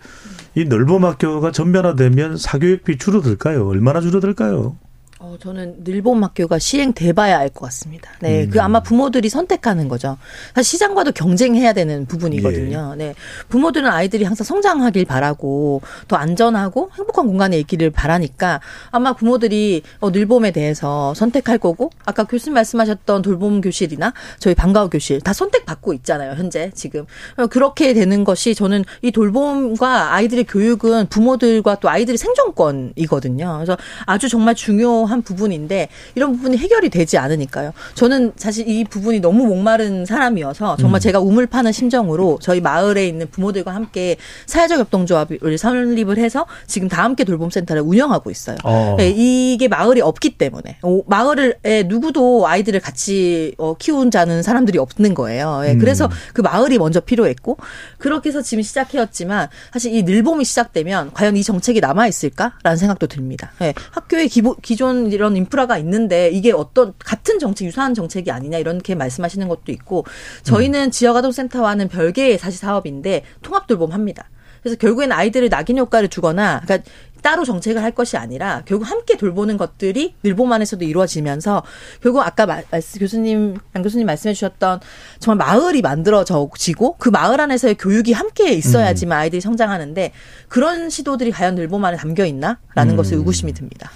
이 넓은 학교가 전면화되면 사교육비 줄어들까요? 얼마나 줄어들까요? 어, 저는 늘봄 학교가 시행돼봐야 알 것 같습니다. 네, 음. 그 아마 부모들이 선택하는 거죠. 사실 시장과도 경쟁해야 되는 부분이거든요. 네, 부모들은 아이들이 항상 성장하길 바라고 더 안전하고 행복한 공간에 있기를 바라니까 아마 부모들이 어, 늘봄에 대해서 선택할 거고 아까 교수님 말씀하셨던 돌봄 교실이나 저희 방과후 교실 다 선택받고 있잖아요. 현재 지금 어, 그렇게 되는 것이 저는 이 돌봄과 아이들의 교육은 부모들과 또 아이들의 생존권이거든요. 그래서 아주 정말 중요한 부분인데 이런 부분이 해결이 되지 않으니까요. 저는 사실 이 부분이 너무 목마른 사람이어서 정말 음. 제가 우물 파는 심정으로 저희 마을에 있는 부모들과 함께 사회적 협동조합을 설립을 해서 지금 다 함께 돌봄센터를 운영하고 있어요. 어. 네, 이게 마을이 없기 때문에 오, 마을에 누구도 아이들을 같이 어, 키운 자는 사람들이 없는 거예요. 예, 음. 그래서 그 마을이 먼저 필요했고 그렇게 해서 지금 시작해왔지만 사실 이 늘봄이 시작되면 과연 이 정책이 남아 있을까라는 생각도 듭니다. 예, 학교에 기본 기존 이런 인프라가 있는데 이게 어떤 같은 정책 유사한 정책이 아니냐 이렇게 말씀하시는 것도 있고 저희는 지역아동센터와는 별개의 사실 사업인데 통합 돌봄합니다. 그래서 결국에는 아이들을 낙인 효과를 주거나 그러니까 따로 정책을 할 것이 아니라 결국 함께 돌보는 것들이 늘봄 안에서도 이루어지면서 결국 아까 마, 교수님 양 교수님 말씀해 주셨던 정말 마을이 만들어지고 그 마을 안에서의 교육이 함께 있어야지만 아이들이 성장하는데 그런 시도들이 과연 늘봄 안에 담겨 있나라는 음. 것에 의구심이 듭니다.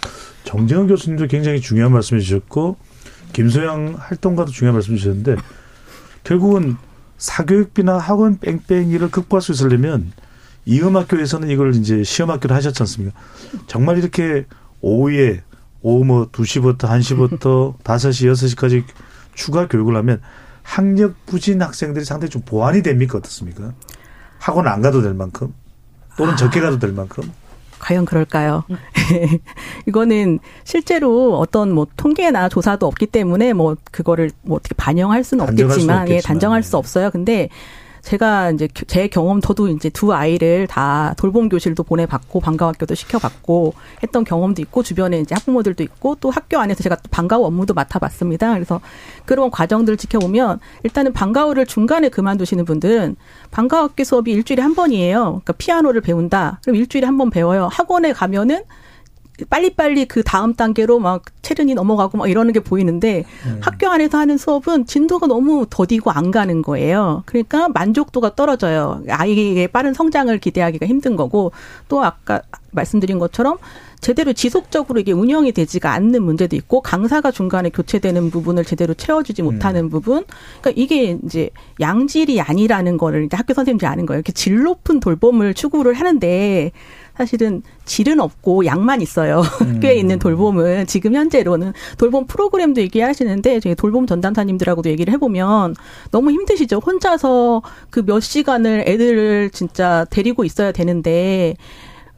정재현 교수님도 굉장히 중요한 말씀해 주셨고 김소영 활동가도 중요한 말씀 주셨는데 결국은 사교육비나 학원 뺑뺑이를 극복할 수 있으려면 이음학교에서는 이걸 이제 시험학교를 하셨지 않습니까? 정말 이렇게 오후에 오후 뭐 2시부터 1시부터 5시, [LAUGHS] 6시까지 추가 교육을 하면 학력 부진 학생들이 상당히 좀 보완이 됩니까? 어떻습니까? 학원 안 가도 될 만큼 또는 적게 가도 될 만큼 과연 그럴까요? [LAUGHS] 이거는 실제로 어떤 뭐 통계나 조사도 없기 때문에 뭐 그거를 뭐 어떻게 반영할 수는 수는 없겠지만, 예, 없겠지만, 단정할 네. 수 없어요. 근데 제가 이제 교- 제 경험, 저도 이제 두 아이를 다 돌봄 교실도 보내봤고, 방과학교도 시켜봤고, 했던 경험도 있고, 주변에 이제 학부모들도 있고, 또 학교 안에서 제가 또 방과후 업무도 맡아봤습니다. 그래서 그런 과정들을 지켜보면, 일단은 방과후를 중간에 그만두시는 분들은 방과학교 수업이 일주일에 한 번이에요. 그러니까 피아노를 배운다. 그럼 일주일에 한 번 배워요. 학원에 가면은 빨리빨리 그 다음 단계로 막 체른이 넘어가고 막 이러는 게 보이는데 학교 안에서 하는 수업은 진도가 너무 더디고 안 가는 거예요. 그러니까 만족도가 떨어져요. 아이의 빠른 성장을 기대하기가 힘든 거고 또 아까 말씀드린 것처럼 제대로 지속적으로 이게 운영이 되지가 않는 문제도 있고 강사가 중간에 교체되는 부분을 제대로 채워주지 못하는 부분. 그러니까 이게 이제 양질이 아니라는 거를 이제 학교 선생님들이 아는 거예요. 이렇게 질 높은 돌봄을 추구를 하는데 사실은 질은 없고 양만 있어요. [LAUGHS] 학교에 있는 돌봄은 지금 현재로는 돌봄 프로그램도 얘기하시는데 저희 돌봄 전담사님들하고도 얘기를 해보면 너무 힘드시죠. 혼자서 그 몇 시간을 애들을 진짜 데리고 있어야 되는데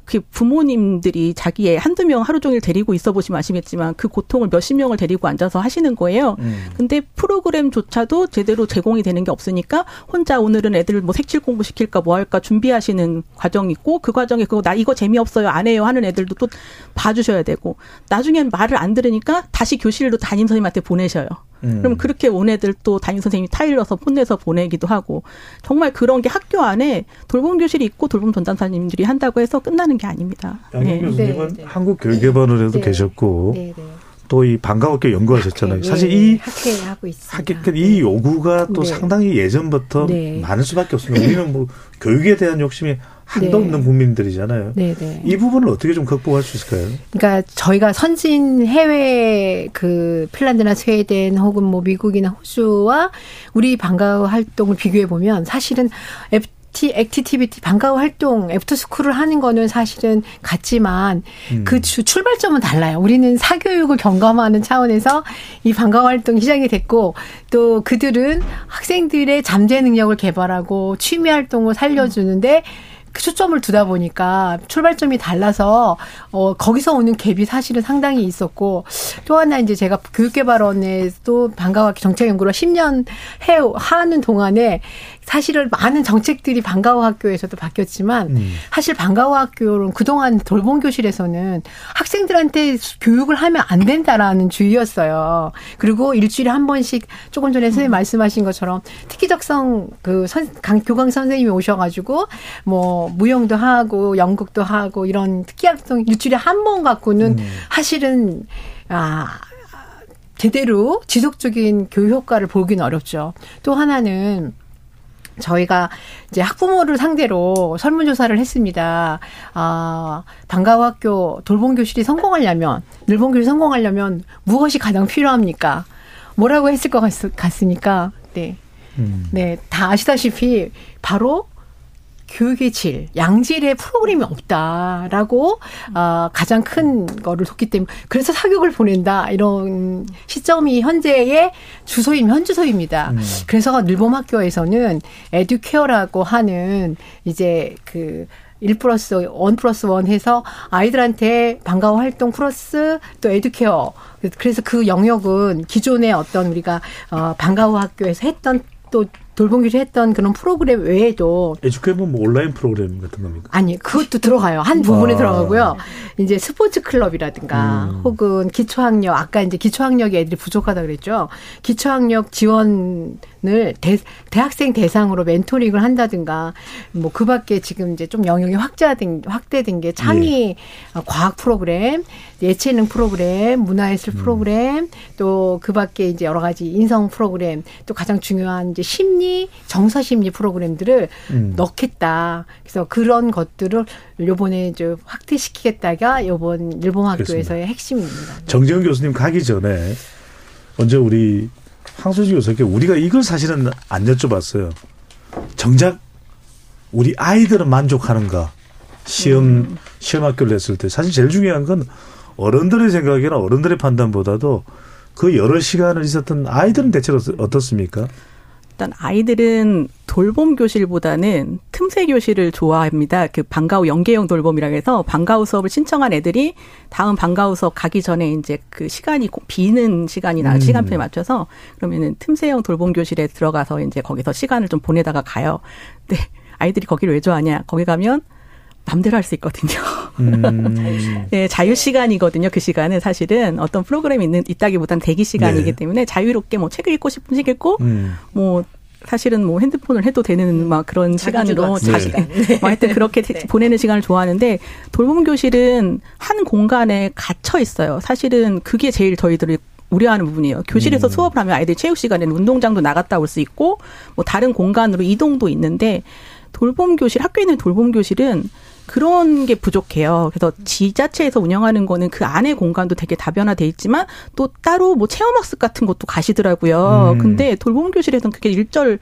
그 부모님들이 자기의 한두 명 하루 종일 데리고 있어 보시면 아시겠지만 그 고통을 몇십 명을 데리고 앉아서 하시는 거예요. 근데 프로그램조차도 제대로 제공이 되는 게 없으니까 혼자 오늘은 애들 뭐 색칠 공부 시킬까 뭐 할까 준비하시는 과정이 있고 그 과정에 그거 나 이거 재미없어요 안 해요 하는 애들도 또 봐주셔야 되고 나중엔 말을 안 들으니까 다시 교실로 담임 선생님한테 보내셔요. 음. 그럼 그렇게 온 애들 또 담임 선생님이 타일러서 폰내서 보내기도 하고 정말 그런 게 학교 안에 돌봄 교실이 있고 돌봄 전담사님들이 한다고 해서 끝나는 게 아닙니다. 양현 네. 교수님은 한국 교육개발원에도 네. 계셨고 네, 네. 또이 방과학교 연구하셨잖아요. 예, 사실 이 학회 하고 있습니다. 학교 이 요구가 또 네. 상당히 예전부터 네. 많을 수밖에 없습니다. 우리는 뭐 교육에 대한 욕심이 한도 네. 없는 국민들이잖아요. 네, 네. 이 부분을 어떻게 좀 극복할 수 있을까요? 그러니까 저희가 선진 해외 그 핀란드나 스웨덴 혹은 뭐 미국이나 호주와 우리 방과후 활동을 비교해 보면 사실은 after activity 방과후 활동 after school을 하는 거는 사실은 같지만 음. 그 주, 출발점은 달라요. 우리는 사교육을 경감하는 차원에서 이 방과후 활동이 시작이 됐고 또 그들은 학생들의 잠재 능력을 개발하고 취미 활동을 살려주는데 그 초점을 두다 보니까 출발점이 달라서 어 거기서 오는 갭이 사실은 상당히 있었고 또 하나 이제 제가 교육개발원에도 방과후학교 정책 연구를 10년 해 하는 동안에 사실은 많은 정책들이 방과후 학교에서도 바뀌었지만 사실 방과후 학교는 그동안 돌봄 교실에서는 학생들한테 교육을 하면 안 된다라는 주의였어요. 그리고 일주일에 한 번씩 조금 전에 선생님 말씀하신 것처럼 특기적성 그 선, 강, 교강 선생님이 오셔가지고 뭐 무용도 하고 연극도 하고 이런 특기활동 일주일에 한번 갖고는 사실은 아 제대로 지속적인 교육 효과를 보기는 어렵죠. 또 하나는 저희가 이제 학부모를 상대로 설문조사를 했습니다. 아, 방과후 학교 돌봄 교실이 성공하려면, 늘봄 교실이 성공하려면 무엇이 가장 필요합니까? 뭐라고 했을 것 같, 같습니까? 네. 네, 다 아시다시피 바로 교육의 질, 양질의 프로그램이 없다라고 아, 가장 큰 거를 뒀기 때문에 그래서 사교육을 보낸다 이런 시점이 현재의 주소임 현주소입니다. 그래서 늘봄 학교에서는 educare라고 하는 이제 그 one plus one plus one 해서 아이들한테 방과후 활동 플러스 또 educare 그래서 그 영역은 기존의 어떤 우리가 어 방과후 학교에서 했던 또 돌봄 교실 했던 그런 프로그램 외에도 에듀케이션 뭐 온라인 프로그램 같은 겁니까? 아니 그것도 들어가요 한 부분에 아. 들어가고요 이제 스포츠 클럽이라든가 혹은 기초학력 아까 이제 기초학력이 애들이 부족하다 그랬죠 기초학력 지원 을 대, 대학생 대상으로 멘토링을 한다든가 뭐 그 밖에 지금 이제 좀 영역이 확대된 확대된 게 창의 과학 프로그램 예체능 프로그램 문화예술 프로그램 또 그 밖에 이제 여러 가지 인성 프로그램 또 가장 중요한 이제 심리 정서 심리 프로그램들을 음. 넣겠다. 그래서 그런 것들을 요번에 이제 확대시키겠다가 요번 일본 학교에서의 핵심입니다. 정재훈 교수님 가기 전에 언제 우리 황소지 교수께 우리가 이걸 사실은 안 여쭤봤어요. 정작 우리 아이들은 만족하는가? 시험 시험 학교를 했을 때 사실 제일 중요한 건 어른들의 생각이나 어른들의 판단보다도 그 여러 시간을 있었던 아이들은 대체로 어떻습니까? 일단 아이들은 돌봄 교실보다는 틈새 교실을 좋아합니다. 그 방과후 연계형 돌봄이라 해서 방과후 수업을 신청한 애들이 다음 방과후 수업 가기 전에 이제 그 시간이 비는 시간이 나 음. 시간표에 맞춰서 그러면은 틈새형 돌봄 교실에 들어가서 이제 거기서 시간을 좀 보내다가 가요. 근데 아이들이 거기를 왜 좋아하냐? 거기 가면 맘대로 할 수 있거든요. 음. [LAUGHS] 네, 자유 시간이거든요. 그 시간은 사실은 어떤 프로그램이 있는 있다기보단 대기 시간이기 네. 때문에 자유롭게 뭐 책을 읽고 싶은 책 읽고 음. 뭐 사실은 뭐 핸드폰을 해도 되는 막 그런 시간으로 자기 시간. 네. [LAUGHS] 뭐 하여튼 그렇게 보내는 시간을 좋아하는데 돌봄 교실은 한 공간에 갇혀 있어요. 사실은 그게 제일 저희들이 우려하는 부분이에요. 교실에서 음. 수업을 하면 아이들이 체육 시간에는 운동장도 나갔다 올 수 있고 뭐 다른 공간으로 이동도 있는데 돌봄 교실 학교에 있는 돌봄 교실은 그런 게 부족해요. 그래서 지자체에서 운영하는 거는 그 안에 공간도 되게 다변화돼 있지만 또 따로 뭐 체험학습 같은 것도 가시더라고요. 음. 근데 돌봄 교실에서는 그게 일절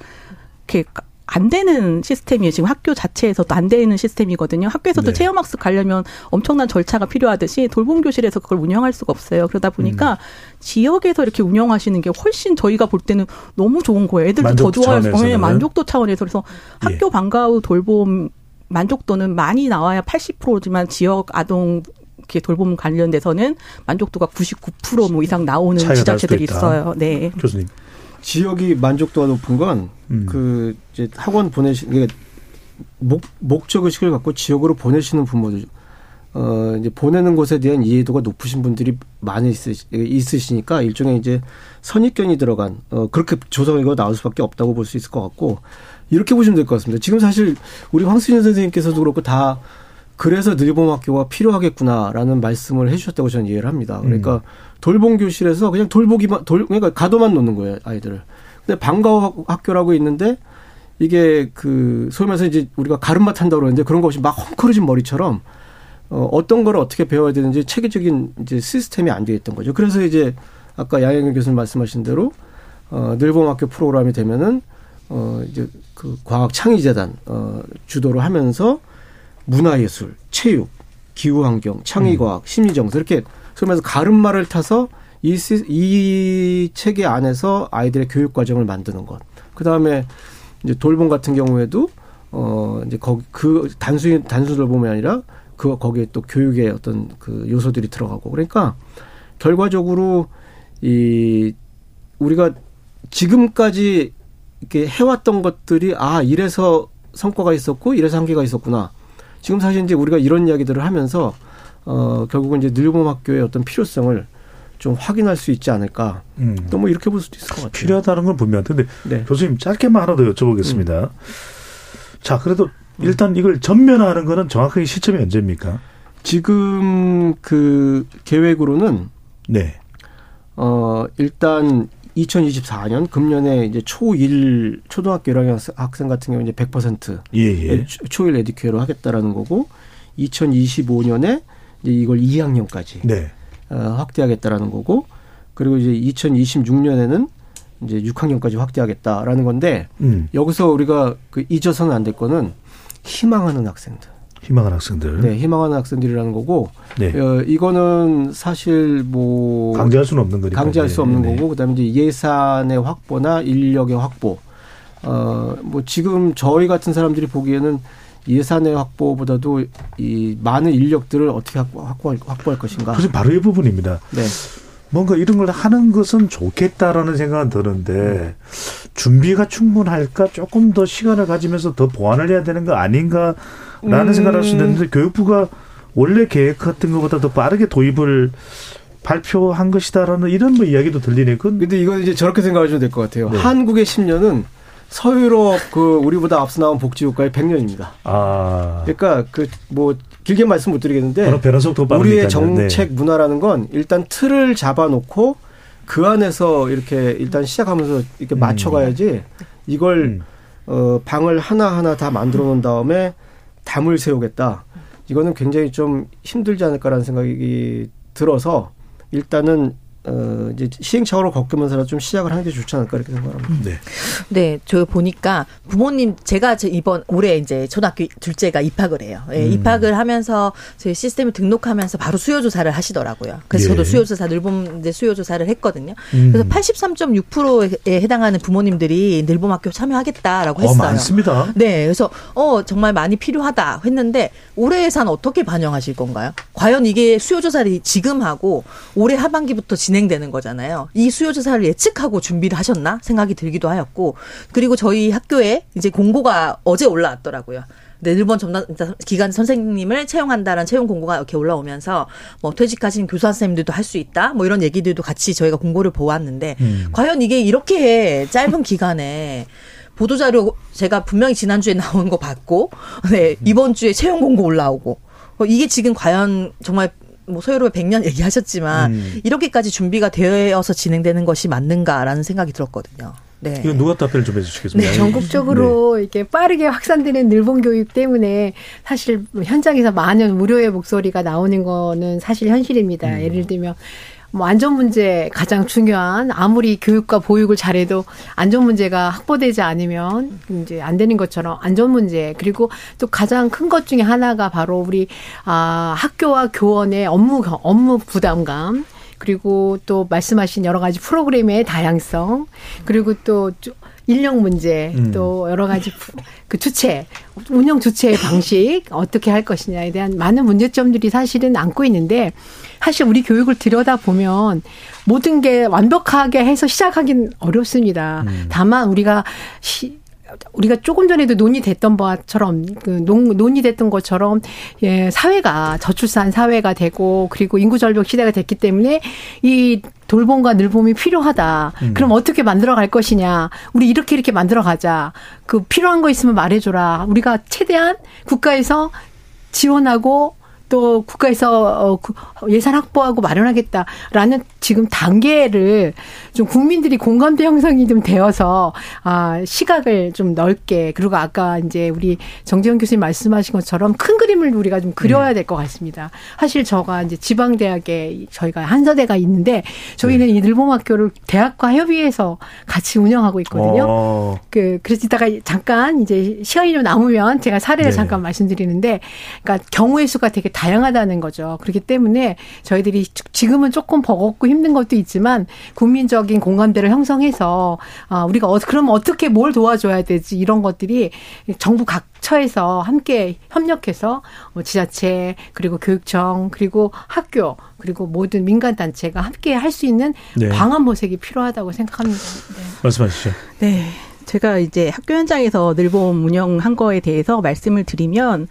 이렇게 안 되는 시스템이에요. 지금 학교 자체에서도 안 되는 시스템이거든요. 학교에서도 네. 체험학습 가려면 엄청난 절차가 필요하듯이 돌봄 교실에서 그걸 운영할 수가 없어요. 그러다 보니까 음. 지역에서 이렇게 운영하시는 게 훨씬 저희가 볼 때는 너무 좋은 거예요. 애들도 더 차원에서는. 네, 만족도 차원에서 그래서 예. 학교 방과 후 돌봄 만족도는 많이 나와야 80%지만 지역 아동 이렇게 돌봄 관련돼서는 만족도가 99%뭐 이상 나오는 지자체들이. 있어요. 네. 교수님. 지역이 만족도가 높은 건그 이제 학원 보내시 이게 목 목적 의식을 갖고 지역으로 보내시는 부모들 어 이제 보내는 곳에 대한 이해도가 높으신 분들이 많이 있으시, 있으시니까 일종의 이제 선입견이 들어간 어 그렇게 조사 결과가 나올 수밖에 없다고 볼 수 있을 것 같고 이렇게 보시면 될 것 같습니다. 지금 사실 우리 황수진 선생님께서도 그렇고 다 그래서 늘봄 학교가 필요하겠구나라는 말씀을 해주셨다고 저는 이해를 합니다. 그러니까 돌봄 교실에서 그냥 돌보기만 돌 그러니까 가도만 놓는 거예요 아이들을. 근데 방과후 학교라고 있는데 이게 그 소위 말해서 이제 우리가 가름마 탄다고 그러는데 그런 거 없이 막 헝클어진 머리처럼 어, 어떤 걸 어떻게 배워야 되는지 체계적인 이제 시스템이 안 되어 있던 거죠. 그래서 이제 아까 양현경 교수님 말씀하신 대로 어, 늘봄 학교 프로그램이 되면은 어, 이제 그 과학 창의재단 어, 주도를 하면서 문화예술, 체육, 기후환경, 창의과학, 심리정서 이렇게 소위 말해서 가름마를 타서 이, 시- 이 체계 안에서 아이들의 교육 과정을 만드는 것. 그 다음에 이제 돌봄 같은 경우에도 어 이제 거기 그 단순히 단순 돌봄이 아니라 그 거기에 또 교육의 어떤 그 요소들이 들어가고 그러니까 결과적으로 이 우리가 지금까지 이렇게 해왔던 것들이 아 이래서 성과가 있었고 이래서 한계가 있었구나. 지금 사실 이제 우리가 이런 이야기들을 하면서 어 결국은 이제 늘봄 학교의 어떤 필요성을 좀 확인할 수 있지 않을까. 음. 또뭐 이렇게 볼 수도 있을 것 같아요. 필요하다는 건 분명한데 근데 네. 교수님 짧게만 하나 더 여쭤보겠습니다. 음. 자 그래도 일단 이걸 전면화하는 거는 정확하게 시점이 언제입니까? 지금 그 계획으로는 네. 어 일단 2024년 금년에 이제 초1 초등학교 1학년 학생 같은 경우 이제 100% 예, 예. 초일 에듀케로 하겠다라는 거고 2025년에 이제 이걸 2학년까지 네. 어, 확대하겠다라는 거고 그리고 이제 2026년에는 이제 6학년까지 확대하겠다라는 건데 음. 여기서 우리가 그 잊어서는 안 될 거는 희망하는 학생들. 희망하는 학생들. 네, 희망하는 학생들이라는 거고 네. 어, 이거는 사실 뭐 강제할 수는 없는 거니까. 강제할 수 네, 없는 네. 거고 그다음에 이제 예산의 확보나 인력의 확보. 어, 뭐 지금 저희 같은 사람들이 보기에는 예산의 확보보다도 이 많은 인력들을 어떻게 확보, 확보할, 확보할 것인가. 그래서 바로 이 부분입니다. 네. 뭔가 이런 걸 하는 것은 좋겠다라는 생각은 드는데 준비가 충분할까 조금 더 시간을 가지면서 더 보완을 해야 되는 거 아닌가라는 음. 생각을 할 수 있는데 교육부가 원래 계획 같은 것보다 더 빠르게 도입을 발표한 것이다라는 이런 뭐 이야기도 들리네. 그건 근데 이건 이제 저렇게 생각하시면 될것 같아요. 네. 한국의 10년은 서유럽 그 우리보다 앞서 나온 복지국가의 100년입니다. 아 그러니까 그 뭐 길게 말씀 못 드리겠는데. 우리의 정책 네. 문화라는 건 일단 틀을 잡아놓고 그 안에서 이렇게 일단 시작하면서 이렇게 음. 맞춰가야지 이걸 어 방을 하나 하나 다 만들어 놓은 다음에 담을 세우겠다. 이거는 굉장히 좀 힘들지 않을까라는 생각이 들어서 일단은 어, 이제 시행착오를 겪으면서라도 좀 시작을 하는 게 좋지 않을까 이렇게 생각합니다. 네. 네, 저 보니까 부모님 제가 저 이번 올해 이제 초등학교 둘째가 입학을 해요. 예, 음. 입학을 하면서 저희 시스템을 등록하면서 바로 수요 조사를 하시더라고요. 그래서 예. 저도 수요 조사 늘봄 이제 수요 조사를 했거든요. 음. 그래서 83.6%에 해당하는 부모님들이 늘봄 학교 참여하겠다라고 어, 했어요. 많습니다. 네, 그래서 어 정말 많이 필요하다 했는데 올해 예산 어떻게 반영하실 건가요? 과연 이게 수요 조사를 지금 하고 올해 하반기부터 진행 되는 거잖아요. 이 수요 조사를 예측하고 준비를 하셨나 생각이 들기도 하였고 그리고 저희 학교에 이제 공고가 어제 올라왔더라고요. 네, 일본 전담 기관 선생님을 채용한다는 채용 공고가 이렇게 올라오면서 뭐 퇴직하신 교사 선생님들도 할 수 있다 뭐 이런 얘기들도 같이 저희가 공고를 보았는데 음. 과연 이게 이렇게 짧은 기간에 보도자료 제가 분명히 지난주에 나온 거 봤고, 네, 이번 주에 채용 공고 올라오고, 어, 이게 지금 과연 정말 뭐 소요로의 100년 얘기하셨지만, 음. 이렇게까지 준비가 되어서 진행되는 것이 맞는가라는 생각이 들었거든요. 네. 이거 누가 답변을 좀 해주시겠습니까? 네, 전국적으로 이렇게 빠르게 확산되는 늘본 교육 때문에 사실 현장에서 많은 우려의 목소리가 나오는 거는 사실 현실입니다. 음. 예를 들면 뭐 안전 문제 가장 중요한 아무리 교육과 보육을 잘해도 안전 문제가 확보되지 않으면 이제 안 되는 것처럼 안전 문제 그리고 또 가장 큰 것 중에 하나가 바로 우리 아 학교와 교원의 업무 경- 업무 부담감 그리고 또 말씀하신 여러 가지 프로그램의 다양성 그리고 또 주- 인력 문제 음. 또 여러 가지 부- 그 주체 운영 주체의 방식 어떻게 할 것이냐에 대한 많은 문제점들이 사실은 안고 있는데 사실 우리 교육을 들여다 보면 모든 게 완벽하게 해서 시작하긴 어렵습니다. 다만 우리가 시, 우리가 조금 전에도 논의됐던 것처럼 그 논, 논의됐던 것처럼 예, 사회가 저출산 사회가 되고 그리고 인구 절벽 시대가 됐기 때문에 이 돌봄과 늘봄이 필요하다. 음. 그럼 어떻게 만들어 갈 것이냐. 우리 이렇게 이렇게 만들어 가자. 그 필요한 거 있으면 말해 줘라. 우리가 최대한 국가에서 지원하고 또 국가에서 어, 구- 예산 확보하고 마련하겠다라는 지금 단계를 좀 국민들이 공감대 형성이 좀 되어서 아 시각을 좀 넓게 그리고 아까 이제 우리 정재현 교수님 말씀하신 것처럼 큰 그림을 우리가 좀 그려야 될 것 같습니다. 사실 저가 이제 지방 대학에 저희가 한서대가 있는데 저희는 이 늘봄학교를 대학과 협의해서 같이 운영하고 있거든요. 어. 그 그래서 이따가 잠깐 이제 시간이 좀 남으면 제가 사례를 네. 잠깐 말씀드리는데 그러니까 경우의 수가 되게 다양하다는 거죠. 그렇기 때문에 저희들이 지금은 조금 버겁고 힘든 것도 있지만 국민적인 공감대를 형성해서 아 우리가 어 그럼 어떻게 뭘 도와줘야 되지 이런 것들이 정부 각처에서 함께 협력해서 뭐 지자체 그리고 교육청 그리고 학교 그리고 모든 민간 단체가 함께 할 수 있는 네. 방안 모색이 필요하다고 생각합니다. 네. 말씀하시죠. 네. 제가 이제 학교 현장에서 늘봄 운영한 거에 대해서 말씀을 드리면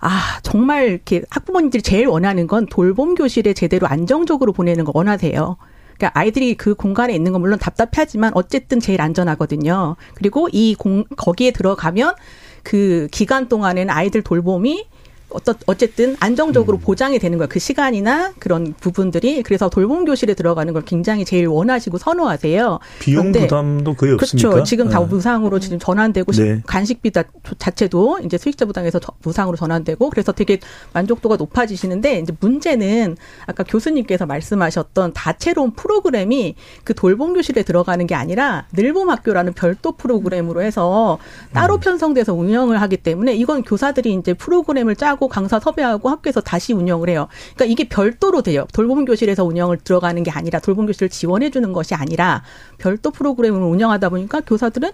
아, 정말 이렇게 학부모님들이 제일 원하는 건 돌봄 교실에 제대로 안정적으로 보내는 걸 원하세요. 그러니까 아이들이 그 공간에 있는 건 물론 답답하지만 어쨌든 제일 안전하거든요. 그리고 이 공, 거기에 들어가면 그 기간 동안에는 아이들 돌봄이 어떠, 어쨌든 안정적으로 보장이 되는 거예요. 그 시간이나 그런 부분들이. 그래서 돌봄 교실에 들어가는 걸 굉장히 제일 원하시고 선호하세요. 비용 부담도 거의 없습니까? 그렇죠. 지금 다 네. 무상으로 지금 전환되고 시- 네. 간식비 다 자체도 이제 수익자 부담에서 저- 무상으로 전환되고 그래서 되게 만족도가 높아지시는데 이제 문제는 아까 교수님께서 말씀하셨던 다채로운 프로그램이 그 돌봄 교실에 들어가는 게 아니라 늘봄 학교라는 별도 프로그램으로 해서 따로 음. 편성돼서 운영을 하기 때문에 이건 교사들이 이제 프로그램을 짜고 강사 섭외하고 학교에서 다시 운영을 해요. 그러니까 이게 별도로 돼요. 돌봄 교실에서 운영을 들어가는 게 아니라 돌봄 교실을 지원해 주는 것이 아니라 별도 프로그램을 운영하다 보니까 교사들은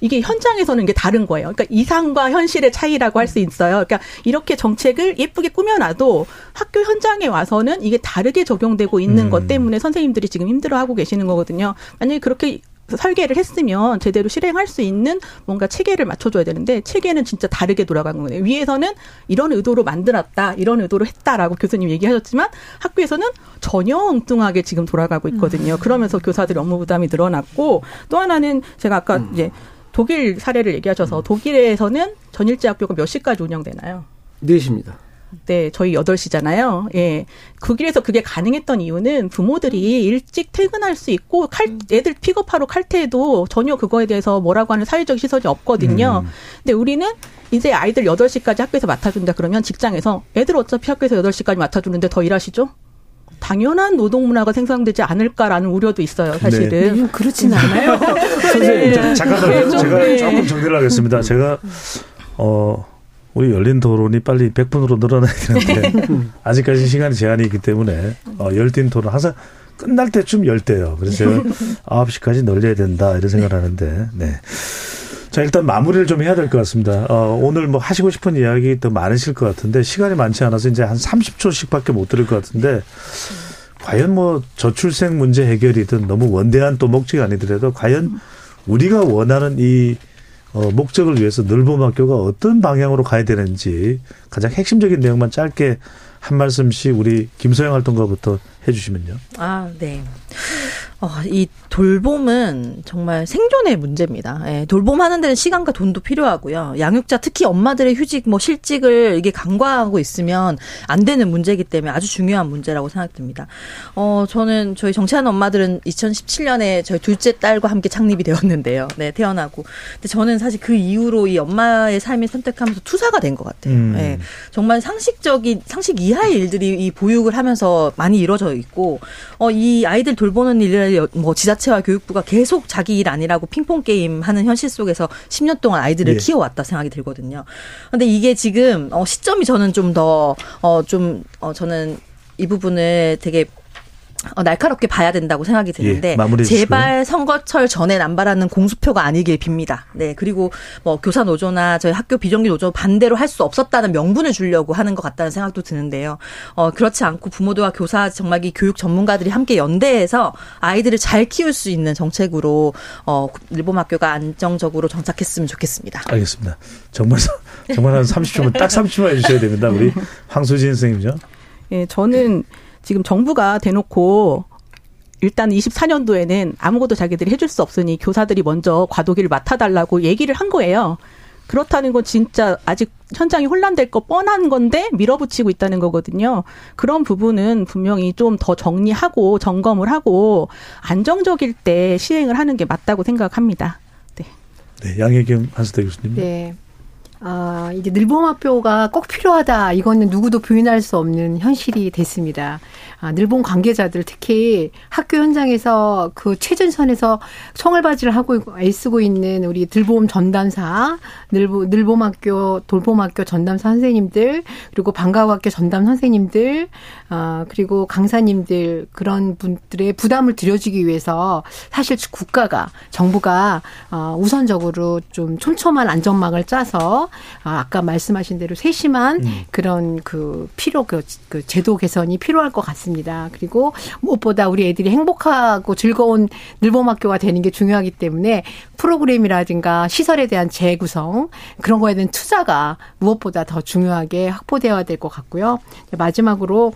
이게 현장에서는 이게 다른 거예요. 그러니까 이상과 현실의 차이라고 할 수 있어요. 그러니까 이렇게 정책을 예쁘게 꾸며놔도 학교 현장에 와서는 이게 다르게 적용되고 있는 음. 것 때문에 선생님들이 지금 힘들어하고 계시는 거거든요. 만약에 그렇게 설계를 했으면 제대로 실행할 수 있는 뭔가 체계를 맞춰줘야 되는데 체계는 진짜 다르게 돌아간 거예요. 위에서는 이런 의도로 만들었다, 이런 의도로 했다라고 교수님 얘기하셨지만 학교에서는 전혀 엉뚱하게 지금 돌아가고 있거든요. 그러면서 교사들의 업무 부담이 늘어났고 또 하나는 제가 아까 이제 독일 사례를 얘기하셔서 독일에서는 전일제 학교가 몇 시까지 운영되나요? 4시입니다. 네, 저희 8시잖아요. 예. 독일에서 그게 가능했던 이유는 부모들이 일찍 퇴근할 수 있고 칼, 애들 픽업하러 칼퇴해도 전혀 그거에 대해서 뭐라고 하는 사회적 시설이 없거든요. 음. 근데 우리는 이제 아이들 8시까지 학교에서 맡아준다 그러면 직장에서 애들 어차피 학교에서 8시까지 맡아주는데 더 일하시죠? 당연한 노동 문화가 생성되지 않을까라는 우려도 있어요, 사실은. 네. 그렇진 않아요. [LAUGHS] 선생님, 네. 잠깐만요. 네. 제가 네. 조금 정리를 하겠습니다. 제가, 어, 우리 열린 토론이 빨리 100분으로 늘어나야 되는데, [LAUGHS] 아직까지 시간이 제한이 있기 때문에, 어, 열띤 토론 항상 끝날 때쯤 열 때요. 그래서 [LAUGHS] 제가 9시까지 늘려야 된다, 이런 생각을 하는데, 네. 자, 일단 마무리를 좀 해야 될 것 같습니다. 어, 오늘 뭐 하시고 싶은 이야기 더 많으실 것 같은데, 시간이 많지 않아서 이제 한 30초씩 밖에 못 들을 것 같은데, 과연 뭐 저출생 문제 해결이든 너무 원대한 또 목적이 아니더라도 과연 우리가 원하는 이 어, 목적을 위해서 늘봄 학교가 어떤 방향으로 가야 되는지 가장 핵심적인 내용만 짧게 한 말씀씩 우리 김소영 활동가부터 해주시면요. 아, 네. 어, 이 돌봄은 정말 생존의 문제입니다. 예, 돌봄하는 데는 시간과 돈도 필요하고요. 양육자 특히 엄마들의 휴직 뭐 실직을 이게 간과하고 있으면 안 되는 문제이기 때문에 아주 중요한 문제라고 생각됩니다. 어, 저는 저희 정치하는 엄마들은 2017년에 저희 둘째 딸과 함께 창립이 되었는데요. 네, 태어나고. 근데 저는 사실 그 이후로 이 엄마의 삶을 선택하면서 투사가 된 것 같아요. 음. 예, 정말 상식적인 상식 이하의 일들이 이 보육을 하면서 많이 이루어져 있고 어, 이 아이들 돌보는 일 을뭐 지자체와 교육부가 계속 자기 일 아니라고 핑퐁 게임 하는 현실 속에서 10년 동안 아이들을 예. 키워왔다 생각이 들거든요. 근데 이게 지금 어, 시점이 저는 좀 더 어, 좀 어, 저는 이 부분을 되게 어, 날카롭게 봐야 된다고 생각이 드는데 예, 제발 선거철 전에 남발하는 공수표가 아니길 빕니다. 네 그리고 뭐 교사 노조나 저희 학교 비정규 노조 반대로 할 수 없었다는 명분을 주려고 하는 것 같다는 생각도 드는데요. 어, 그렇지 않고 부모들과 교사 정말 이 교육 전문가들이 함께 연대해서 아이들을 잘 키울 수 있는 정책으로 어, 일본 학교가 안정적으로 정착했으면 좋겠습니다. 알겠습니다. 정말 정말 한 30초만 딱 30초만 해주셔야 됩니다. 우리 황수진 선생님죠. 예, 저는 지금 정부가 대놓고 일단 24년도에는 아무것도 자기들이 해줄 수 없으니 교사들이 먼저 과도기를 맡아달라고 얘기를 한 거예요. 그렇다는 건 진짜 아직 현장이 혼란될 거 뻔한 건데 밀어붙이고 있다는 거거든요. 그런 부분은 분명히 좀 더 정리하고 점검을 하고 안정적일 때 시행을 하는 게 맞다고 생각합니다. 네. 네, 양혜경 한수대 교수님. 네. 아, 이제 늘봄학교가 꼭 필요하다. 이거는 누구도 부인할 수 없는 현실이 됐습니다. 아, 늘봄 관계자들 특히 학교 현장에서 그 최전선에서 총알바지를 하고 애쓰고 있는 우리 늘봄 전담사, 늘봄, 늘봄학교, 돌봄학교 전담사 선생님들, 그리고 방과학교 전담 선생님들, 아, 그리고 강사님들 그런 분들의 부담을 들여주기 위해서 사실 국가가 정부가 어, 우선적으로 좀 촘촘한 안전망을 짜서 아, 아까 말씀하신 대로 세심한 음. 그런 그 필요 그, 그 제도 개선이 필요할 것 같습니다. 그리고 무엇보다 우리 애들이 행복하고 즐거운 늘봄학교가 되는 게 중요하기 때문에 프로그램이라든가 시설에 대한 재구성 그런 거에 대한 투자가 무엇보다 더 중요하게 확보되어야 될 것 같고요. 마지막으로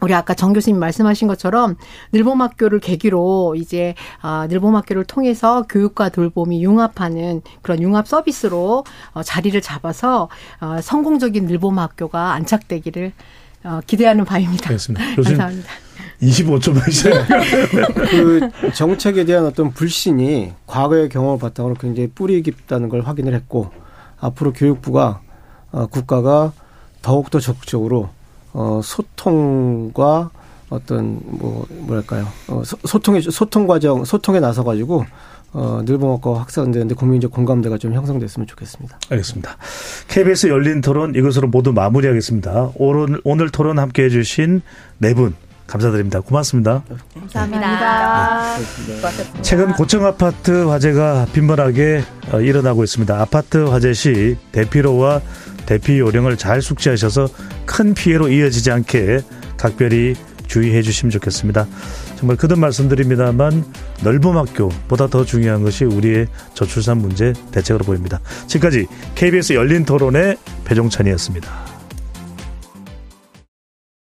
우리 아까 정 교수님 말씀하신 것처럼 늘봄학교를 계기로 이제 아 늘봄학교를 통해서 교육과 돌봄이 융합하는 그런 융합 서비스로 어, 자리를 잡아서 어, 성공적인 늘봄학교가 안착되기를 어, 기대하는 바입니다. 알겠습니다. 감사합니다. 25초만 있어요. [LAUGHS] 그 정책에 대한 어떤 불신이 과거의 경험을 바탕으로 굉장히 뿌리 깊다는 걸 확인을 했고 앞으로 교육부가 어, 국가가 더욱더 적극적으로 어, 소통과 어떤 뭐 뭐랄까요 어, 소통의 소통 과정 소통에 나서 가지고 어, 늘봉학과 확산되는데 국민적 공감대가 좀 형성됐으면 좋겠습니다. 알겠습니다. KBS 열린 토론 이것으로 모두 마무리하겠습니다. 오늘 오늘 토론 함께 해주신 네 분 감사드립니다. 고맙습니다. 감사합니다. 네. 최근 고층 아파트 화재가 빈번하게 어, 일어나고 있습니다. 아파트 화재 시 대피로와 대피 요령을 잘 숙지하셔서 큰 피해로 이어지지 않게 각별히 주의해 주시면 좋겠습니다. 정말 거듭 말씀드립니다만 넓은 학교보다 더 중요한 것이 우리의 저출산 문제 대책으로 보입니다. 지금까지 KBS 열린 토론의 배종찬이었습니다.